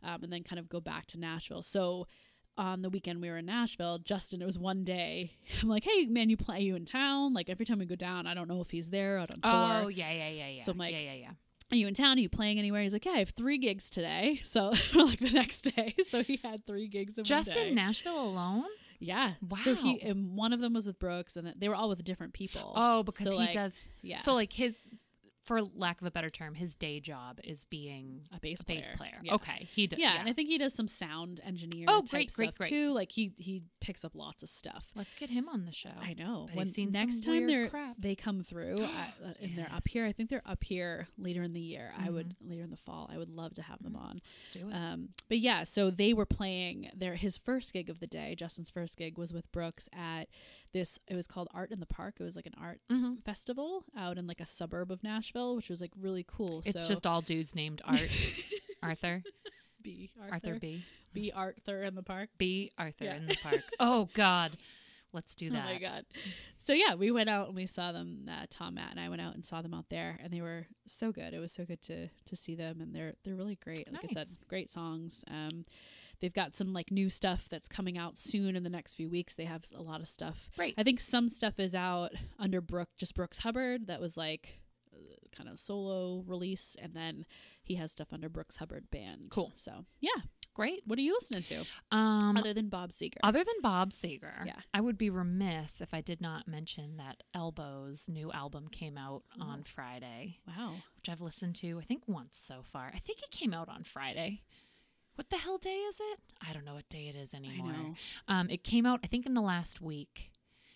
A: um, and then kind of go back to Nashville so on the weekend we were in Nashville Justin it was one day I'm like hey man you play you in town like every time we go down I don't know if he's there out on tour
B: Oh yeah, yeah, yeah, yeah.
A: So I'm like,
B: yeah, yeah, yeah.
A: are you in town? Are you playing anywhere? He's like, yeah, I have three gigs today. So like the next day, so he had three gigs in
B: Just
A: one day.
B: in Nashville alone?
A: yeah. Wow. So he and one of them was with Brooks, and they were all with different people.
B: Oh, because
A: So,
B: he
A: like,
B: does.
A: yeah.
B: So like his, for lack of a better term, his day job is being
A: a bass
B: a
A: player.
B: bass player.
A: Yeah.
B: Okay, he does.
A: Yeah, and I think he does some sound engineer.
B: Oh,
A: type
B: great, great, great.
A: Too like he he picks up lots of stuff.
B: Let's get him on the show.
A: I know.
B: He's
A: When
B: seen
A: next time they're they come through I, uh, and they're up here. I think they're up here later in the year. I would
B: Mm-hmm.
A: later in the fall. I would love to have them on.
B: Let's do it.
A: Um, but yeah, so they were playing their his first gig of the day. Justin's first gig was with Brooks at this. It was called Art in the Park. It was like an art
B: hmm
A: festival out in like a suburb of Nashville, which was like really cool.
B: It's
A: So-
B: just all dudes named Art. Arthur.
A: Bea
B: Arthur,
A: Arthur
B: B.
A: Bea Arthur in the park.
B: Bea Arthur
A: Yeah.
B: in the park. Oh God. Let's do that.
A: Oh my god! So yeah, we went out and we saw them. Uh, Tom, Matt, and I went out and saw them out there, and they were so good. It was so good to to see them, and they're they're really great. Like I said, great songs. Um, they've got some like new stuff that's coming out soon in the next few weeks. They have a lot of stuff.
B: Right.
A: I think some stuff is out under Brooke, just Brooks Hubbard. That was like uh, kind of solo release, and then he has stuff under Brooks Hubbard Band.
B: Cool.
A: So yeah,
B: Great.
A: what are you listening to
B: Um,
A: other than Bob Seger?
B: Other than Bob Seger,
A: Yeah.
B: I would be remiss if I did not mention that Elbow's new album came out on Friday,
A: wow.
B: which I've listened to, I think, once so far. I think it came out on Friday. What the hell day is it? I don't know what day it is anymore. Um, it came out, I think, in the last week.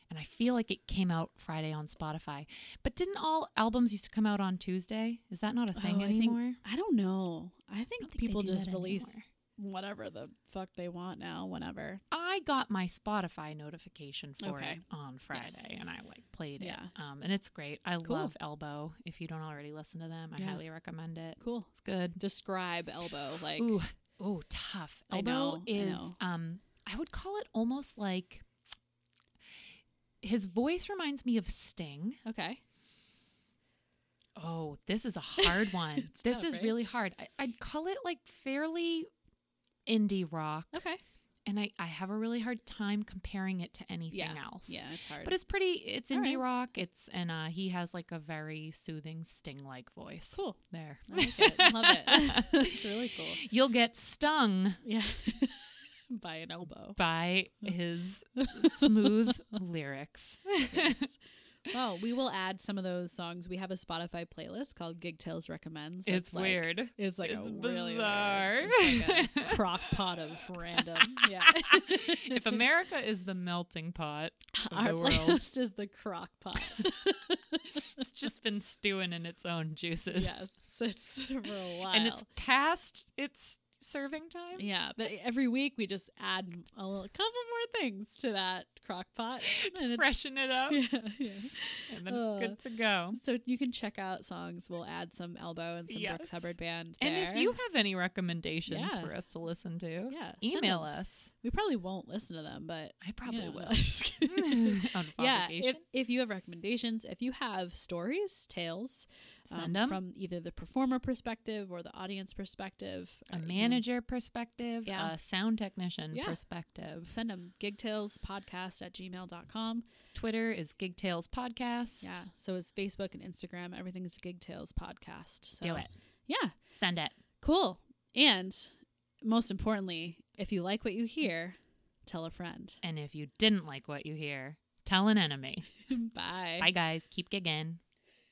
B: And I feel like it came out Friday on Spotify. But didn't all albums used to come out on Tuesday? Is that not a thing
A: Oh, I think-
B: anymore?
A: I don't know. I think,
B: I think
A: people just release
B: anymore.
A: whatever the fuck they want now, whenever.
B: I got my Spotify notification for
A: Okay.
B: it on Friday, and I like played
A: Yeah.
B: it. Um, and it's great. I
A: Cool.
B: love Elbow. If you don't already listen to them, I
A: Yeah.
B: highly recommend it.
A: Cool.
B: It's good.
A: Describe elbow like
B: Ooh, ooh, tough.
A: I
B: Elbow
A: know, I
B: is
A: know.
B: um, I would call it almost like his voice reminds me of Sting.
A: okay.
B: Oh, this is a hard one. This
A: tough,
B: is
A: right?
B: really hard. I, I'd call it like fairly indie rock,
A: Okay.
B: And I, I have a really hard time comparing it to anything
A: Yeah.
B: else.
A: Yeah, it's hard.
B: But it's pretty. It's indie
A: right.
B: rock. It's and uh, he has like a very soothing Sting-like voice.
A: cool.
B: There,
A: I like it. Love it. it's really cool.
B: You'll get stung
A: Yeah. By an elbow.
B: by his smooth lyrics.
A: Yes. Well, we will add some of those songs. We have a Spotify playlist called Gig Tales Recommends.
B: it's
A: that's like-
B: weird.
A: It's like
B: It's
A: a really
B: bizarre.
A: it's like a crock pot of random. Yeah.
B: if America is the melting pot of
A: Our
B: the world,
A: playlist is the crock pot.
B: it's just been stewing in its own juices.
A: yes, it's for a while.
B: And it's past its serving time.
A: yeah, but every week we just add a little, couple more things to that crock pot. and
B: Freshen it up,
A: Yeah, yeah.
B: and then
A: Uh,
B: it's good to go.
A: So you can check out songs. We'll add some Elbow and some Brooks Hubbard band.
B: And if you have any recommendations
A: Yeah.
B: for us to listen to,
A: yeah,
B: email us.
A: We probably won't listen to them, but
B: I probably will.
A: Just kidding.
B: On
A: yeah, if, if you have recommendations, if you have stories, tales, um, from either the performer perspective or the audience perspective,
B: a
A: or, you know,
B: manager perspective,
A: Yeah.
B: a sound technician
A: Yeah.
B: perspective.
A: send them gigtalespodcast at gmail.com.
B: Twitter is Gigtales Podcast.
A: Yeah. So is Facebook and Instagram. Everything's Gig Tales Podcast. So,
B: Do it.
A: Yeah.
B: Send it.
A: Cool. And most importantly, if you like what you hear, tell a friend.
B: And if you didn't like what you hear, tell an enemy.
A: Bye.
B: Bye, guys. Keep gigging.